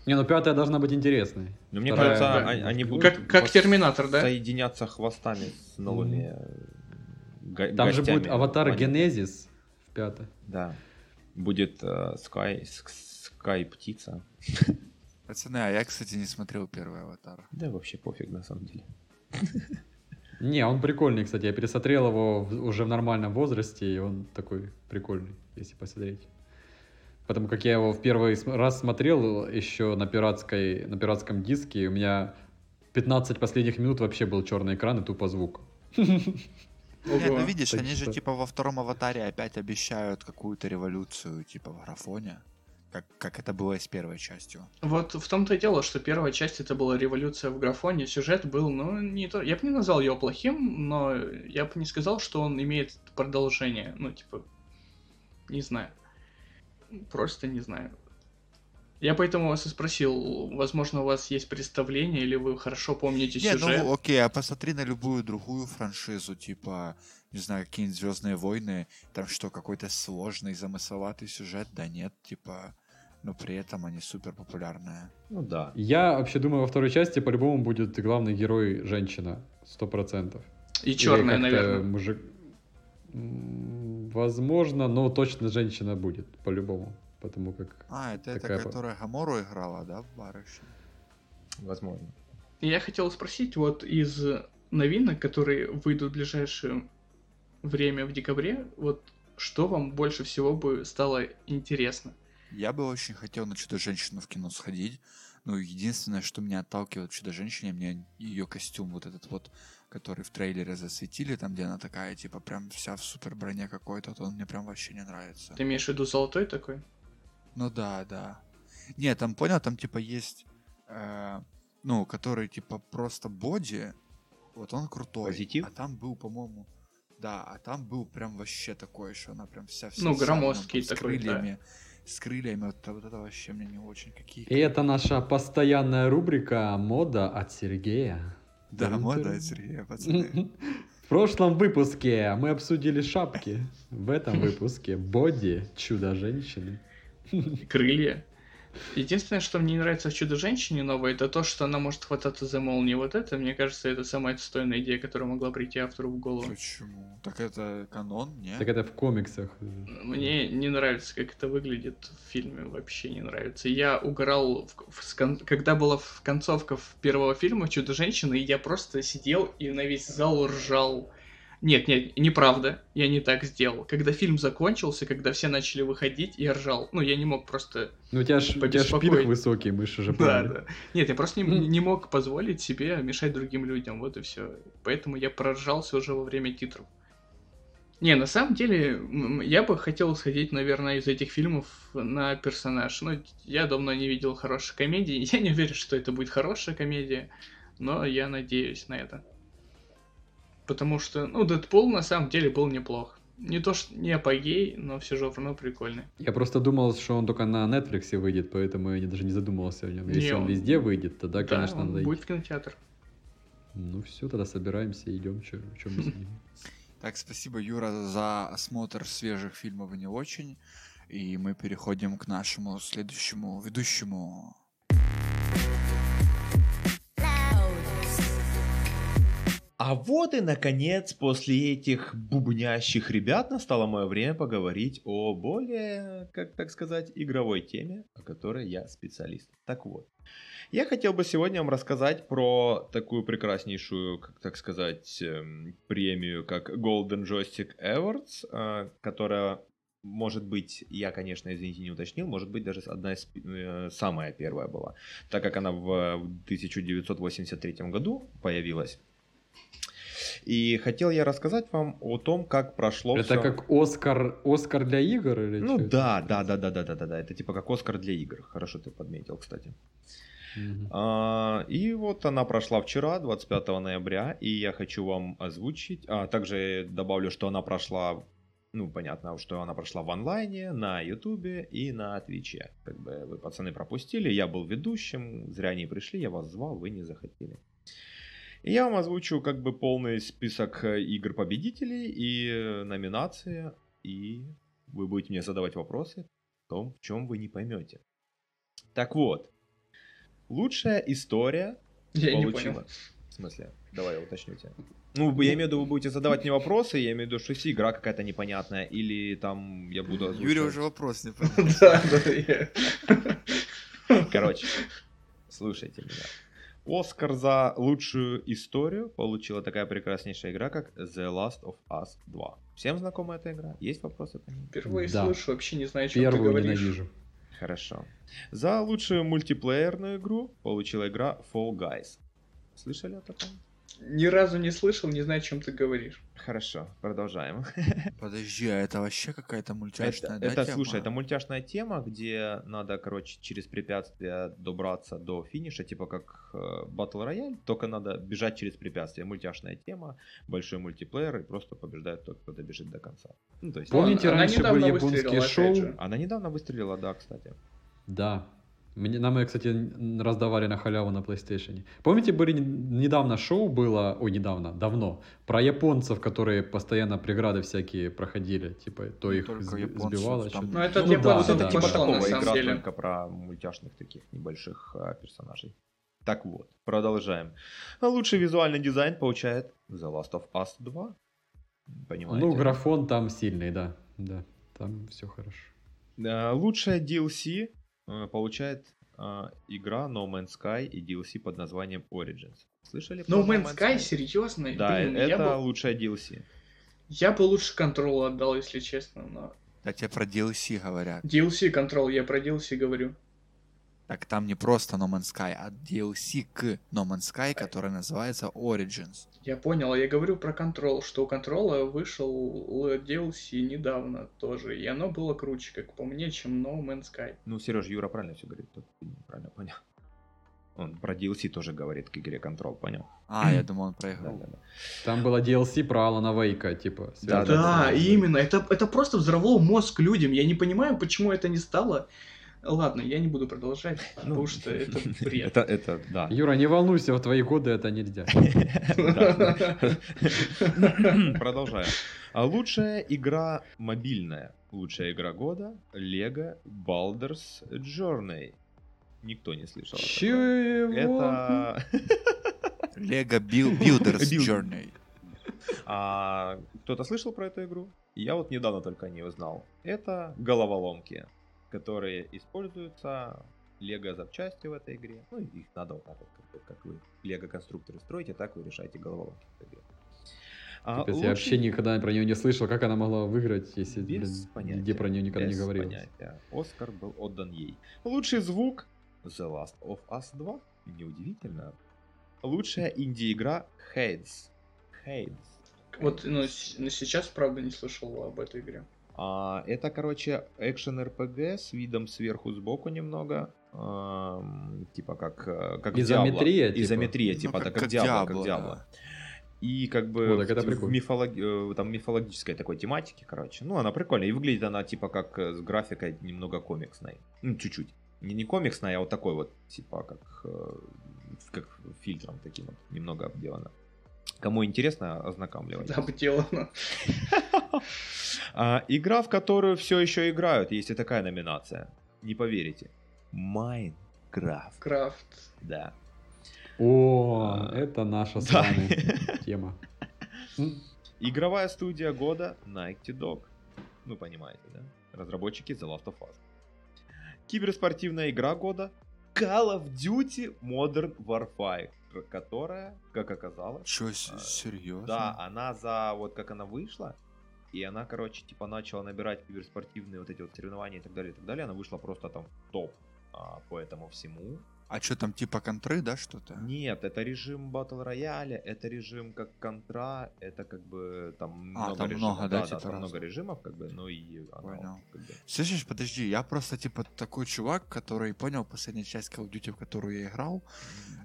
[SPEAKER 3] Не, ну пятая должна быть интересной.
[SPEAKER 2] Но мне
[SPEAKER 3] Вторая,
[SPEAKER 2] кажется,
[SPEAKER 3] да,
[SPEAKER 2] они, они будут
[SPEAKER 4] Как, как Терминатор, да?
[SPEAKER 2] соединяться хвостами с новыми э, го-
[SPEAKER 3] Там же
[SPEAKER 2] гостями
[SPEAKER 3] будет аватар
[SPEAKER 2] планеты.
[SPEAKER 3] Генезис в пятой.
[SPEAKER 2] Да. Будет э, Sky, Sky птица.
[SPEAKER 1] Пацаны, а я, кстати, не смотрел первый аватар.
[SPEAKER 2] Да вообще пофиг на самом деле. [LAUGHS]
[SPEAKER 3] Не, он прикольный, кстати. Я пересмотрел его уже в нормальном возрасте, и он такой прикольный, если посмотреть. Потому как я его в первый раз смотрел еще на, пиратской, на пиратском диске, и у меня 15 последних минут вообще был черный экран и тупо звук.
[SPEAKER 1] Нет, ну видишь, они же типа во втором аватаре опять обещают какую-то революцию, типа в графоне. Как, как это было с первой частью.
[SPEAKER 4] Вот в том-то и дело, что первая часть это была революция в графоне, сюжет был, ну, не то... Я бы не назвал его плохим, но я бы не сказал, что он имеет продолжение. Ну, типа, не знаю. Просто не знаю. Я поэтому вас и спросил, возможно, у вас есть представление, или вы хорошо помните
[SPEAKER 1] Не,
[SPEAKER 4] сюжет.
[SPEAKER 1] ну окей, а посмотри на любую другую франшизу, типа, не знаю, какие-нибудь Звездные войны, там что, какой-то сложный, замысловатый сюжет, да нет, типа, но при этом они супер популярные.
[SPEAKER 2] Ну да.
[SPEAKER 3] Я вообще думаю, во второй части по-любому будет главный герой женщина, сто процентов.
[SPEAKER 4] И черная, наверное.
[SPEAKER 3] Мужик... Возможно, но точно женщина будет, по-любому. Потому как...
[SPEAKER 1] А, это
[SPEAKER 3] Такая
[SPEAKER 1] эта,
[SPEAKER 3] по-
[SPEAKER 1] которая Гамору играла, да, в барыше?
[SPEAKER 2] Возможно.
[SPEAKER 4] Я хотел спросить, вот из новинок, которые выйдут в ближайшее время в декабре, вот что вам больше всего бы стало интересно?
[SPEAKER 1] Я бы очень хотел на Чудо-женщину в кино сходить. Ну, единственное, что меня отталкивает в Чудо-женщине, мне ее костюм вот этот вот, который в трейлере засветили, там, где она такая, типа, прям вся в супер броне какой-то, вот он мне прям вообще не нравится.
[SPEAKER 4] Ты имеешь в виду золотой такой?
[SPEAKER 1] Ну да, да. Не, там, понял, там, типа, есть, э, ну, который, типа, просто боди, вот он крутой.
[SPEAKER 2] Позитив?
[SPEAKER 1] А там был, по-моему, да, а там был прям вообще такой, что она прям вся... вся
[SPEAKER 4] Ну, громоздкий
[SPEAKER 1] там, с
[SPEAKER 4] такой, да.
[SPEAKER 1] С крыльями, вот, вот это вообще мне не очень. Какие
[SPEAKER 3] И это наша постоянная рубрика «Мода от Сергея».
[SPEAKER 1] Да,
[SPEAKER 3] Тырын-тырын.
[SPEAKER 1] мода, Сергей, пацаны. [LAUGHS]
[SPEAKER 3] В прошлом выпуске мы обсудили шапки. В этом выпуске боди чудо-женщины.
[SPEAKER 4] Крылья. Единственное, что мне не нравится в Чудо-женщине новой, это то, что она может хвататься за молнии. Вот это, мне кажется, это самая отстойная идея, которая могла прийти автору в голову.
[SPEAKER 1] Почему? Так это канон, не?
[SPEAKER 3] Так это в комиксах.
[SPEAKER 4] Мне не нравится, как это выглядит в фильме, вообще не нравится. Я угорал, в- в- с кон- когда была в концовка в первого фильма «Чудо-женщина», и я просто сидел и на весь зал ржал. Нет, нет, неправда, я не так сделал. Когда фильм закончился, когда все начали выходить, я ржал. Ну, я не мог просто...
[SPEAKER 3] Ну у тебя, ж, у тебя
[SPEAKER 4] Побеспокоить.
[SPEAKER 3] высокий, мы ж уже
[SPEAKER 4] Да, да. Нет, я просто не, не мог позволить себе мешать другим людям, вот и все. Поэтому я проржался уже во время титров. Не, на самом деле, я бы хотел сходить, наверное, из этих фильмов на персонаж. Ну, я давно не видел хорошей комедии. [LAUGHS] Я не уверен, что это будет хорошая комедия, но я надеюсь на это. Потому что, ну, Дэдпул на самом деле был неплох. Не то, что не апогей, но все же равно прикольный.
[SPEAKER 3] Я просто думал, что он только на Netflix выйдет, поэтому я не- даже не задумывался о нем. Если
[SPEAKER 4] Не,
[SPEAKER 3] он
[SPEAKER 4] он-
[SPEAKER 3] везде выйдет, тогда,
[SPEAKER 4] Да,
[SPEAKER 3] конечно,
[SPEAKER 4] он
[SPEAKER 3] надо
[SPEAKER 4] будет
[SPEAKER 3] идти.
[SPEAKER 4] в кинотеатр.
[SPEAKER 3] Ну все, тогда собираемся и идем, что мы сидим. [LAUGHS]
[SPEAKER 1] Так, спасибо, Юра, за осмотр свежих фильмов не очень. И мы переходим к нашему следующему ведущему.
[SPEAKER 2] А вот и, наконец, после этих бубнящих ребят настало мое время поговорить о более, как так сказать, игровой теме, о которой я специалист. Так вот, я хотел бы сегодня вам рассказать про такую прекраснейшую, как так сказать, эм, премию, как Golden Joystick Awards, э, которая может быть, я, конечно, извините, не уточнил, может быть, даже одна из, э, самая первая была, так как она в, в 1983 году появилась. И хотел я рассказать вам о том, как прошло
[SPEAKER 3] Это
[SPEAKER 2] всё.
[SPEAKER 3] как Оскар, Оскар для игр или
[SPEAKER 2] Ну да, да, да, да, да, да, да, да. Это типа как Оскар для игр. Хорошо ты подметил, кстати.
[SPEAKER 3] Мгм.
[SPEAKER 2] А, и вот она прошла вчера, 25 ноября, и я хочу вам озвучить. А также добавлю, что она прошла, ну понятно, что она прошла в онлайне, на Ютубе и на Твиче. Как бы вы, пацаны, пропустили, я был ведущим, зря не пришли, я вас звал, вы не захотели. И я вам озвучу как бы полный список э, игр победителей и э, номинации, и вы будете мне задавать вопросы в том, в чем вы не поймете. Так вот, лучшая история
[SPEAKER 4] Я не
[SPEAKER 2] получила.
[SPEAKER 4] понял.
[SPEAKER 2] В смысле? Давай я уточню тебя. Ну, я имею в виду, вы будете задавать мне вопросы, я имею в виду, что если игра какая-то непонятная, или там я буду
[SPEAKER 1] Юрий
[SPEAKER 2] озвучивать-
[SPEAKER 1] уже вопрос не [LAUGHS] понял.
[SPEAKER 2] Короче, слушайте меня. Оскар за лучшую историю получила такая прекраснейшая игра, как The Last of Us 2. Всем знакома эта игра? Есть вопросы по ней?
[SPEAKER 4] Впервые
[SPEAKER 3] Да.
[SPEAKER 4] слышу, вообще не знаю, о чем ты
[SPEAKER 3] Первую
[SPEAKER 4] говоришь.
[SPEAKER 3] ненавижу.
[SPEAKER 2] Хорошо. За лучшую мультиплеерную игру получила игра Fall Guys. Слышали о таком?
[SPEAKER 4] Ни разу не слышал, не знаю, о чем ты говоришь.
[SPEAKER 2] Хорошо, продолжаем. [LAUGHS]
[SPEAKER 1] Подожди, а это вообще какая-то мультяшная,
[SPEAKER 2] Это,
[SPEAKER 1] да,
[SPEAKER 2] это,
[SPEAKER 1] тема?
[SPEAKER 2] слушай, это мультяшная тема, где надо, короче, через препятствия добраться до финиша, типа как э, Battle Royale, только надо бежать через препятствия. Мультяшная тема, большой мультиплеер, и просто побеждает тот, кто добежит до конца. Ну, то есть...
[SPEAKER 3] Помните,
[SPEAKER 4] Она
[SPEAKER 3] раньше
[SPEAKER 4] недавно
[SPEAKER 3] были японские шоу?
[SPEAKER 2] Она недавно выстрелила, да, кстати.
[SPEAKER 3] Да. Мне, нам ее, кстати, раздавали на халяву на PlayStation. Помните, были недавно шоу было, ой, недавно, давно, про японцев, которые постоянно преграды всякие проходили, типа, то их
[SPEAKER 1] только японцев,
[SPEAKER 3] сбивало.
[SPEAKER 1] там-
[SPEAKER 3] что-то.
[SPEAKER 4] Ну, это
[SPEAKER 3] Ну
[SPEAKER 4] для
[SPEAKER 3] да, да,
[SPEAKER 4] это
[SPEAKER 2] типа
[SPEAKER 3] да.
[SPEAKER 4] типа
[SPEAKER 2] такого
[SPEAKER 4] на самом
[SPEAKER 2] игра
[SPEAKER 4] деле.
[SPEAKER 2] только про мультяшных таких небольших а, персонажей. Так вот, продолжаем. А Лучший визуальный дизайн получает The Last of Us 2. Понимаете?
[SPEAKER 3] Ну, графон там сильный, да, да, там все хорошо.
[SPEAKER 2] Да, Лучшая DLC получает а, игра No Man's Sky и DLC под названием Origins. Слышали? про
[SPEAKER 4] No Man's Sky, серьезно?
[SPEAKER 2] Да,
[SPEAKER 4] Блин,
[SPEAKER 2] это
[SPEAKER 4] я, бы,
[SPEAKER 2] лучшая DLC.
[SPEAKER 4] я бы лучше контрол отдал, если честно, но...
[SPEAKER 1] Да тебе про DLC говорят.
[SPEAKER 4] DLC контрол, я про DLC говорю.
[SPEAKER 1] Так там не просто No Man's Sky, а DLC к No Man's Sky, который называется Origins.
[SPEAKER 4] Я понял, а я говорю про контрол, что у контрола вышел DLC недавно тоже, и оно было круче, как по мне, чем No Man's Sky.
[SPEAKER 2] Ну, Сереж, Юра правильно все говорит, правильно понял. Он про DLC тоже говорит к игре Control, понял?
[SPEAKER 1] А, я думал, он про
[SPEAKER 2] Да,
[SPEAKER 1] игру.
[SPEAKER 2] да, да.
[SPEAKER 3] Там было DLC про Алана Вейка, типа.
[SPEAKER 2] Да, Да,
[SPEAKER 4] да. именно, это, это просто взорвало мозг людям, я не понимаю, почему это не стало... Ладно, я не буду продолжать, потому что это [LAUGHS] бред.
[SPEAKER 2] Это, это, да.
[SPEAKER 3] Юра, не волнуйся, в твои годы это нельзя. [LAUGHS]
[SPEAKER 2] Продолжаем. А лучшая игра мобильная. Лучшая игра года Lego Baldur's Journey. Никто не слышал. о.
[SPEAKER 3] Чего?
[SPEAKER 2] Это...
[SPEAKER 1] Lego Buil- Builders
[SPEAKER 2] Build-
[SPEAKER 1] Journey.
[SPEAKER 2] А, кто-то слышал про эту игру? Я вот недавно только не узнал. Это головоломки, которые используются лего запчасти в этой игре. Ну, их надо вот так вот, как, как вы лего конструкторы строите, так вы решаете головоломки в этой игре. А
[SPEAKER 3] Капец,
[SPEAKER 2] лучший-
[SPEAKER 3] Я вообще никогда про нее не слышал, как она могла выиграть, если
[SPEAKER 2] Без
[SPEAKER 3] блин,
[SPEAKER 2] понятия.
[SPEAKER 3] нигде про нее никогда не
[SPEAKER 2] Без
[SPEAKER 3] говорилось.
[SPEAKER 2] понятия. Оскар был отдан ей. Лучший звук The Last of Us 2. Неудивительно. Лучшая инди-игра Hades. Hades.
[SPEAKER 4] Вот, ну, с- ну, сейчас, правда, не слышал об этой игре.
[SPEAKER 2] А, это, короче, экшен РПГ с видом сверху сбоку немного. Ам, типа как, э, как в
[SPEAKER 3] Изометрия,
[SPEAKER 2] Diablo.
[SPEAKER 3] типа?
[SPEAKER 2] Изометрия,
[SPEAKER 1] Ну,
[SPEAKER 2] типа,
[SPEAKER 1] как-
[SPEAKER 2] так как
[SPEAKER 1] как
[SPEAKER 2] Diablo, как
[SPEAKER 1] Diablo,
[SPEAKER 2] Diablo.
[SPEAKER 1] да.
[SPEAKER 2] И как бы
[SPEAKER 3] О, так это
[SPEAKER 2] в- в
[SPEAKER 3] прикольно.
[SPEAKER 2] мифолог- э, там мифологической такой тематики, короче. Ну, она прикольная. И выглядит она типа как э, с графикой немного комиксной. Ну, чуть-чуть. Не, не комиксная, а вот такой вот, типа как, как фильтром таким вот, немного обделана. Кому интересно, ознакомливайтесь.
[SPEAKER 4] Обделано.
[SPEAKER 2] А, игра, в которую все еще играют, есть и такая номинация. Не поверите. Майнкрафт.
[SPEAKER 4] Крафт.
[SPEAKER 2] Да.
[SPEAKER 3] О,
[SPEAKER 2] А,
[SPEAKER 3] это наша с вами [LAUGHS] тема.
[SPEAKER 2] Игровая студия года Naughty Dog. Ну, понимаете, да? Разработчики The Last of Us. Киберспортивная игра года Call of Duty Modern Warfare, которая, как оказалось,
[SPEAKER 1] Чё,
[SPEAKER 2] А,
[SPEAKER 1] серьезно?
[SPEAKER 2] Да, она за вот как она вышла, и она, короче, типа начала набирать киберспортивные вот эти вот соревнования и так далее, и так далее. Она вышла просто там в топ а, по этому всему.
[SPEAKER 1] А что там, типа контры, да, что-то?
[SPEAKER 2] Нет, это режим батл рояля, это режим как контра, это как бы там
[SPEAKER 1] А,
[SPEAKER 2] много
[SPEAKER 1] там
[SPEAKER 2] режимов.
[SPEAKER 1] много, да,
[SPEAKER 2] да,
[SPEAKER 1] типа
[SPEAKER 2] там много
[SPEAKER 1] разных.
[SPEAKER 2] режимов, как бы, ну и оно,
[SPEAKER 1] Понял.
[SPEAKER 2] как бы,
[SPEAKER 1] Слышишь, подожди, я просто, типа, такой чувак, который понял последняя часть Call of Duty, в которую я играл,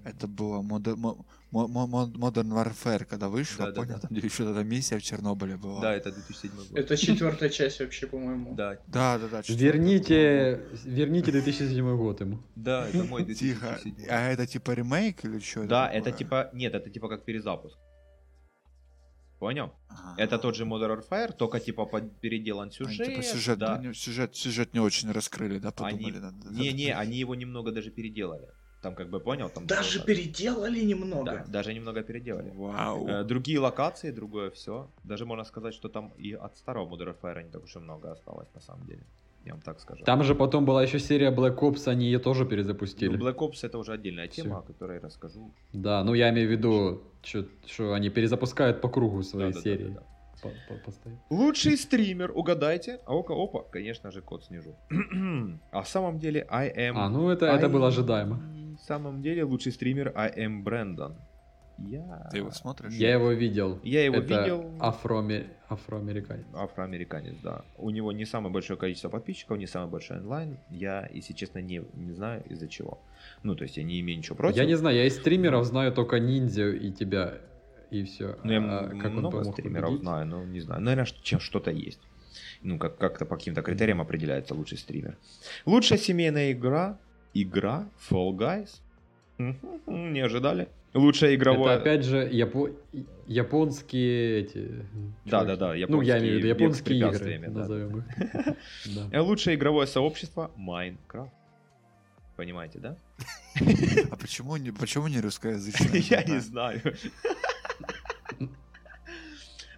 [SPEAKER 1] это было Moder- Mo- Mo- Mo- Mo- Modern Warfare, когда вышло,
[SPEAKER 2] Да-да-да.
[SPEAKER 1] понял, там где еще эта миссия в Чернобыле была.
[SPEAKER 2] Да, это 2007 год.
[SPEAKER 4] Это четвертая часть вообще, по-моему.
[SPEAKER 2] Да,
[SPEAKER 1] Да, да, да.
[SPEAKER 3] Верните, верните 2007 год ему.
[SPEAKER 2] да, это мой
[SPEAKER 1] по-моему. Тихо.
[SPEAKER 2] 2007.
[SPEAKER 1] А это типа ремейк или что?
[SPEAKER 2] Да, это типа, нет, это типа как перезапуск. Понял? Это тот же Modern Warfare, только типа под- переделан сюжет.
[SPEAKER 1] Типа сюжет,
[SPEAKER 2] да.
[SPEAKER 1] не- сюжет, сюжет не очень раскрыли, да,
[SPEAKER 2] Они,
[SPEAKER 1] подумали. надо-
[SPEAKER 2] не-не, они его немного даже переделали. Там как бы понял, там
[SPEAKER 4] Даже
[SPEAKER 2] было-
[SPEAKER 4] переделали
[SPEAKER 2] да,
[SPEAKER 4] немного.
[SPEAKER 2] даже немного переделали.
[SPEAKER 1] Вау.
[SPEAKER 2] Э, Другие локации, другое все. Даже можно сказать, что там и от старого Modern Warfare не так уж и много осталось на самом деле. Я вам так скажу.
[SPEAKER 3] Там же потом была еще серия Black Ops, они ее тоже
[SPEAKER 2] Ну,
[SPEAKER 3] перезапустили.
[SPEAKER 2] Black Ops это уже отдельная тема,
[SPEAKER 3] Всё.
[SPEAKER 2] о которой я расскажу.
[SPEAKER 3] Да, ну я имею в виду, что они перезапускают по кругу свои
[SPEAKER 2] Да-да-да-да-да.
[SPEAKER 3] серии. По- по- постоянно.
[SPEAKER 2] Лучший стример, угадайте. А ока, опа, конечно же, кот снижу. [CLEARS THROAT] а в самом деле I am...
[SPEAKER 3] А, ну это, это
[SPEAKER 2] I-
[SPEAKER 3] было ожидаемо.
[SPEAKER 2] В самом деле лучший стример am Брэндон. Я...
[SPEAKER 1] Ты его смотришь?
[SPEAKER 3] Я его видел.
[SPEAKER 2] Я его
[SPEAKER 3] это
[SPEAKER 2] видел.
[SPEAKER 3] Афроаме- Афроамериканец.
[SPEAKER 2] Афроамериканец, да. У него не самое большое количество подписчиков, не самый большой онлайн. Я, если честно, не, не знаю из-за чего. Ну, то есть я не имею ничего против.
[SPEAKER 3] Я не знаю, я из стримеров знаю только ниндзя и тебя, и все.
[SPEAKER 2] Ну, я
[SPEAKER 3] А как
[SPEAKER 2] много стримеров
[SPEAKER 3] победить?
[SPEAKER 2] знаю, но не знаю. Наверное, что- чем что-то есть. Ну, как- как-то по каким-то критериям определяется лучший стример. Лучшая семейная игра. Игра Fall Guys. Не ожидали. Лучшая игровая...
[SPEAKER 3] Это опять же япо- японские эти...
[SPEAKER 2] Да,
[SPEAKER 3] чуваки.
[SPEAKER 2] да, да,
[SPEAKER 3] Ну, я
[SPEAKER 2] японские
[SPEAKER 3] имею в виду японские игры,
[SPEAKER 2] да.
[SPEAKER 3] назовем их. [LAUGHS]
[SPEAKER 2] Лучшее игровое сообщество Minecraft. Понимаете, да?
[SPEAKER 1] А почему не, почему не русскоязычная? [LAUGHS]
[SPEAKER 2] Я не знаю.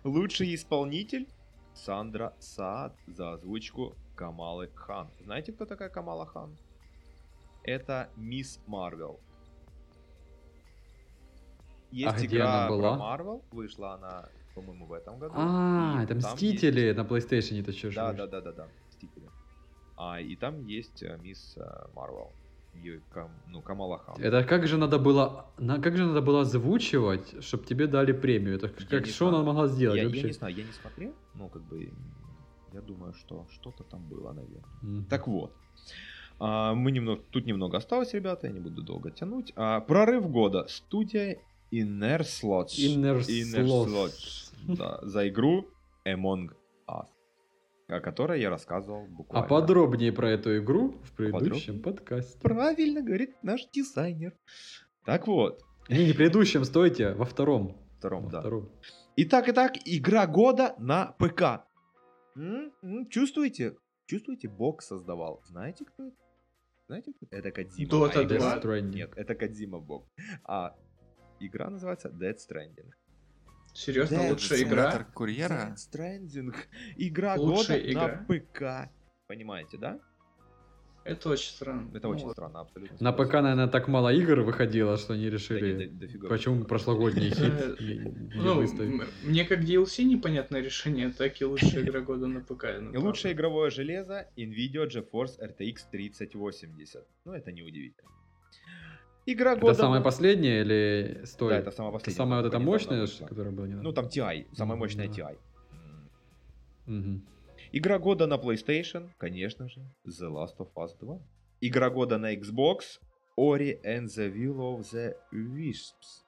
[SPEAKER 2] Лучший исполнитель Сандра Саад за озвучку Камалы Хан. Знаете, кто такая Камала Хан? Это Мисс Марвел. Есть
[SPEAKER 3] А где
[SPEAKER 2] игра
[SPEAKER 3] она была?
[SPEAKER 2] про Марвел, вышла она, по-моему, в этом году.
[SPEAKER 3] А, это Мстители
[SPEAKER 2] есть-
[SPEAKER 3] на PlayStation, это что
[SPEAKER 2] Да, да, да, да, да, Мстители. А, и там есть э, Мисс э, Марвел. Кам- ну, Камала Хан.
[SPEAKER 3] Это как же надо было, на, как же надо было озвучивать, чтобы тебе дали премию? Это
[SPEAKER 2] Я
[SPEAKER 3] как что она могла сделать
[SPEAKER 2] я,
[SPEAKER 3] вообще?
[SPEAKER 2] я не знаю, я не смотрел, но как бы я думаю, что что-то там было, наверное.
[SPEAKER 3] Мгм.
[SPEAKER 2] Так вот. А, мы немного, тут немного осталось, ребята, я не буду долго тянуть. А, прорыв года. Студия Inner Slots.
[SPEAKER 3] Inner
[SPEAKER 2] Inner
[SPEAKER 3] Slots.
[SPEAKER 2] Slots, Да, за игру Among Us. О которой я рассказывал
[SPEAKER 3] А
[SPEAKER 2] буквально.
[SPEAKER 3] подробнее про эту игру в предыдущем подкасте.
[SPEAKER 2] Правильно говорит наш дизайнер. Так вот,
[SPEAKER 3] Не, не предыдущем, стойте, во втором.
[SPEAKER 2] втором,
[SPEAKER 3] Во
[SPEAKER 2] да.
[SPEAKER 3] втором.
[SPEAKER 2] Итак, итак, игра года на ПК. М? М? Чувствуете? Чувствуете, Бог создавал. Знаете, кто это? Знаете, кто это? Кадзима.
[SPEAKER 4] Dota
[SPEAKER 2] А игра-
[SPEAKER 3] Death Stranding.
[SPEAKER 2] Нет, это Кадзима Бог. А игра называется Dead Stranding.
[SPEAKER 4] Серьезно,
[SPEAKER 2] Да,
[SPEAKER 4] лучшая игра?
[SPEAKER 1] курьера?
[SPEAKER 2] Dead Stranding. Игра
[SPEAKER 4] Лучшая
[SPEAKER 2] года
[SPEAKER 4] игра.
[SPEAKER 2] на ПК. Понимаете, да?
[SPEAKER 4] Это очень странно.
[SPEAKER 2] Это
[SPEAKER 4] Ну
[SPEAKER 2] очень
[SPEAKER 4] вот.
[SPEAKER 2] странно, абсолютно.
[SPEAKER 3] На ПК, наверное, так мало игр выходило, что они
[SPEAKER 2] Да не,
[SPEAKER 3] решили,
[SPEAKER 2] до- дофига
[SPEAKER 3] почему
[SPEAKER 2] вышло.
[SPEAKER 3] прошлогодний хит
[SPEAKER 4] Э,
[SPEAKER 3] не, не
[SPEAKER 4] Ну,
[SPEAKER 3] выставить.
[SPEAKER 4] мне как DLC непонятное решение, так и лучшая игра года на ПК. ну,
[SPEAKER 2] И Лучшее игровое железо NVIDIA GeForce RTX 3080. Ну, это неудивительно. Игра года...
[SPEAKER 3] Это самое
[SPEAKER 2] на-
[SPEAKER 3] последнее или стой?
[SPEAKER 2] Да, это самое
[SPEAKER 3] Это
[SPEAKER 2] последнее.
[SPEAKER 3] самая вот эта мощная, которая была недавно?
[SPEAKER 2] Ну, там TI, самая мощная
[SPEAKER 3] да.
[SPEAKER 2] TI. М. Игра года на PlayStation, конечно же, The Last of Us 2. Игра года на Xbox, Ori and the Will of the Wisps.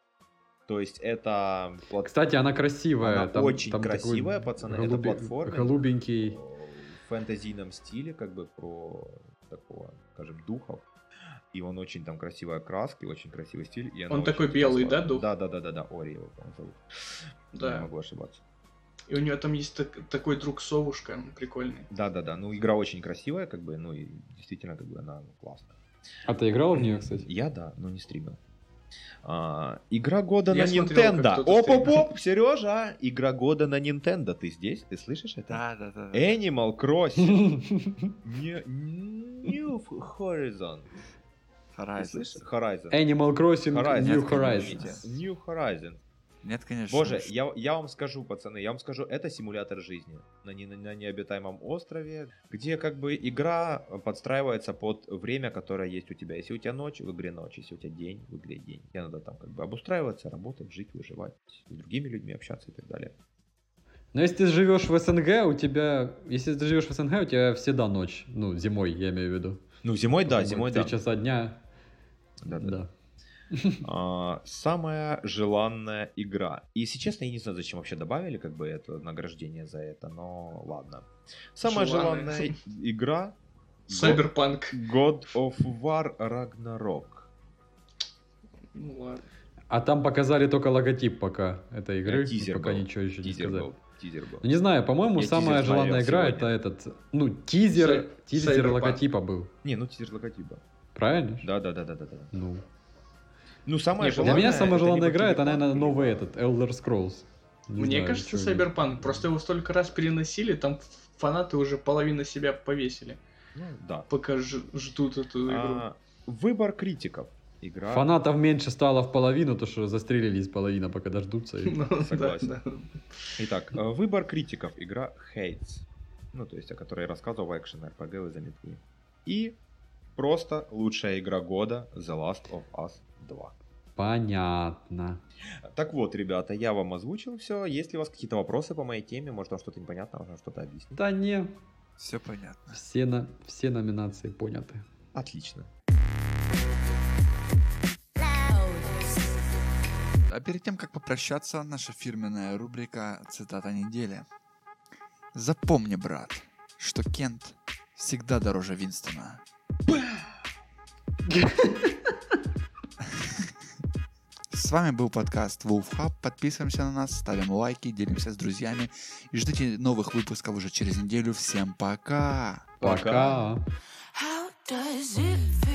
[SPEAKER 2] То есть это...
[SPEAKER 3] Кстати, она красивая.
[SPEAKER 2] Она
[SPEAKER 3] там,
[SPEAKER 2] очень
[SPEAKER 3] там такой
[SPEAKER 2] красивая, пацаны, это платформер.
[SPEAKER 3] Голубенький.
[SPEAKER 2] в фэнтезийном стиле, как бы про такого, скажем, духов. И он очень там красивая краска, и очень красивый стиль. И
[SPEAKER 4] Он такой белый, да, дух?
[SPEAKER 2] Да, да, да, да, да, Ори его, по-моему, зовут.
[SPEAKER 4] Да.
[SPEAKER 2] Не могу ошибаться.
[SPEAKER 4] И у него там есть так- такой друг совушка, прикольный.
[SPEAKER 2] Да, да, да. Ну, игра очень красивая, как бы, ну и действительно, как бы она ну, классная.
[SPEAKER 3] А ты играл в нее, кстати?
[SPEAKER 2] Я да, но не стримил. А, игра года
[SPEAKER 4] Я
[SPEAKER 2] на Nintendo. Оп-оп-оп, Сережа! Игра года на Nintendo. Ты здесь? Ты слышишь это?
[SPEAKER 1] Да, да, да. да.
[SPEAKER 2] Animal Crossing. New Horizon.
[SPEAKER 1] Horizon.
[SPEAKER 2] слышишь? Horizon.
[SPEAKER 3] Animal Crossing
[SPEAKER 2] Horizon.
[SPEAKER 3] New
[SPEAKER 2] думаете? New Horizon.
[SPEAKER 1] Нет, конечно.
[SPEAKER 2] Боже, я, я вам скажу, пацаны, я вам скажу, это симулятор жизни на, не, на необитаемом острове, где как бы игра подстраивается под время, которое есть у тебя. Если у тебя ночь, в игре ночь, если у тебя день, в игре день. Тебе надо там как бы обустраиваться, работать, жить, выживать, с другими людьми общаться и так далее.
[SPEAKER 3] Но если ты живешь в СНГ, у тебя... Если ты живешь в СНГ, у тебя всегда ночь. Ну, зимой, я имею в виду.
[SPEAKER 2] Ну, зимой, да, зимой,
[SPEAKER 3] Три
[SPEAKER 2] да.
[SPEAKER 3] часа дня.
[SPEAKER 2] Да, да.
[SPEAKER 3] Да. [LAUGHS]
[SPEAKER 2] А, самая желанная игра. И, если честно, я не знаю, зачем вообще добавили как бы это награждение за это, но ладно. Самая
[SPEAKER 4] Желанная.
[SPEAKER 2] желанная игра [LAUGHS]
[SPEAKER 4] Сайберпанк.
[SPEAKER 2] God of War Ragnarok.
[SPEAKER 4] Ну ладно.
[SPEAKER 3] А там показали только логотип пока этой игры.
[SPEAKER 2] Э, тизер
[SPEAKER 3] пока
[SPEAKER 2] был.
[SPEAKER 3] ничего еще не
[SPEAKER 2] Тизер
[SPEAKER 3] сказали.
[SPEAKER 2] был. Тизер был.
[SPEAKER 3] Ну, не знаю, по-моему,
[SPEAKER 2] Я
[SPEAKER 3] самая желанная игра
[SPEAKER 2] сегодня.
[SPEAKER 3] это этот, ну, тизер,
[SPEAKER 4] Сай-
[SPEAKER 3] тизер
[SPEAKER 4] Cyberpunk.
[SPEAKER 3] логотипа был.
[SPEAKER 2] Не, ну тизер логотипа.
[SPEAKER 3] Правильно?
[SPEAKER 2] Да, да, да, да, да, да.
[SPEAKER 3] Ну.
[SPEAKER 2] Ну, самая
[SPEAKER 4] Не, для
[SPEAKER 3] Для меня самая желанная игра это, наверное, новый этот, Elder Scrolls. Не
[SPEAKER 4] Мне
[SPEAKER 3] знаю,
[SPEAKER 4] кажется, Cyberpunk. Просто его столько раз переносили, там фанаты уже половину себя повесили,
[SPEAKER 2] Ну, да.
[SPEAKER 4] пока ж- ждут эту игру.
[SPEAKER 2] А, выбор критиков. Игра...
[SPEAKER 3] Фанатов меньше стало в половину, то что застрелились половина, пока дождутся. и- [LAUGHS]
[SPEAKER 4] Ну, да,
[SPEAKER 2] согласен.
[SPEAKER 4] да.
[SPEAKER 2] Итак, э, выбор критиков. Игра Hates. Ну, то есть, о которой я рассказывал в экшен RPG вы заметили. И просто лучшая игра года The Last of Us 2.
[SPEAKER 3] Понятно.
[SPEAKER 2] Так вот, ребята, я вам озвучил все. Есть ли у вас какие-то вопросы по моей теме? Может, вам что-то непонятно, можно что-то объяснить?
[SPEAKER 3] Да не,
[SPEAKER 1] Все понятно.
[SPEAKER 3] все, на, все номинации поняты.
[SPEAKER 2] Отлично.
[SPEAKER 1] А перед тем, как попрощаться, наша фирменная рубрика «Цитата недели». Запомни, брат, что Кент всегда дороже Винстона. [LAUGHS] С вами был подкаст Wolf Hub. Подписываемся на нас, ставим лайки, делимся с друзьями и ждите новых выпусков уже через неделю. Всем пока!
[SPEAKER 3] Пока.
[SPEAKER 5] How does it feel?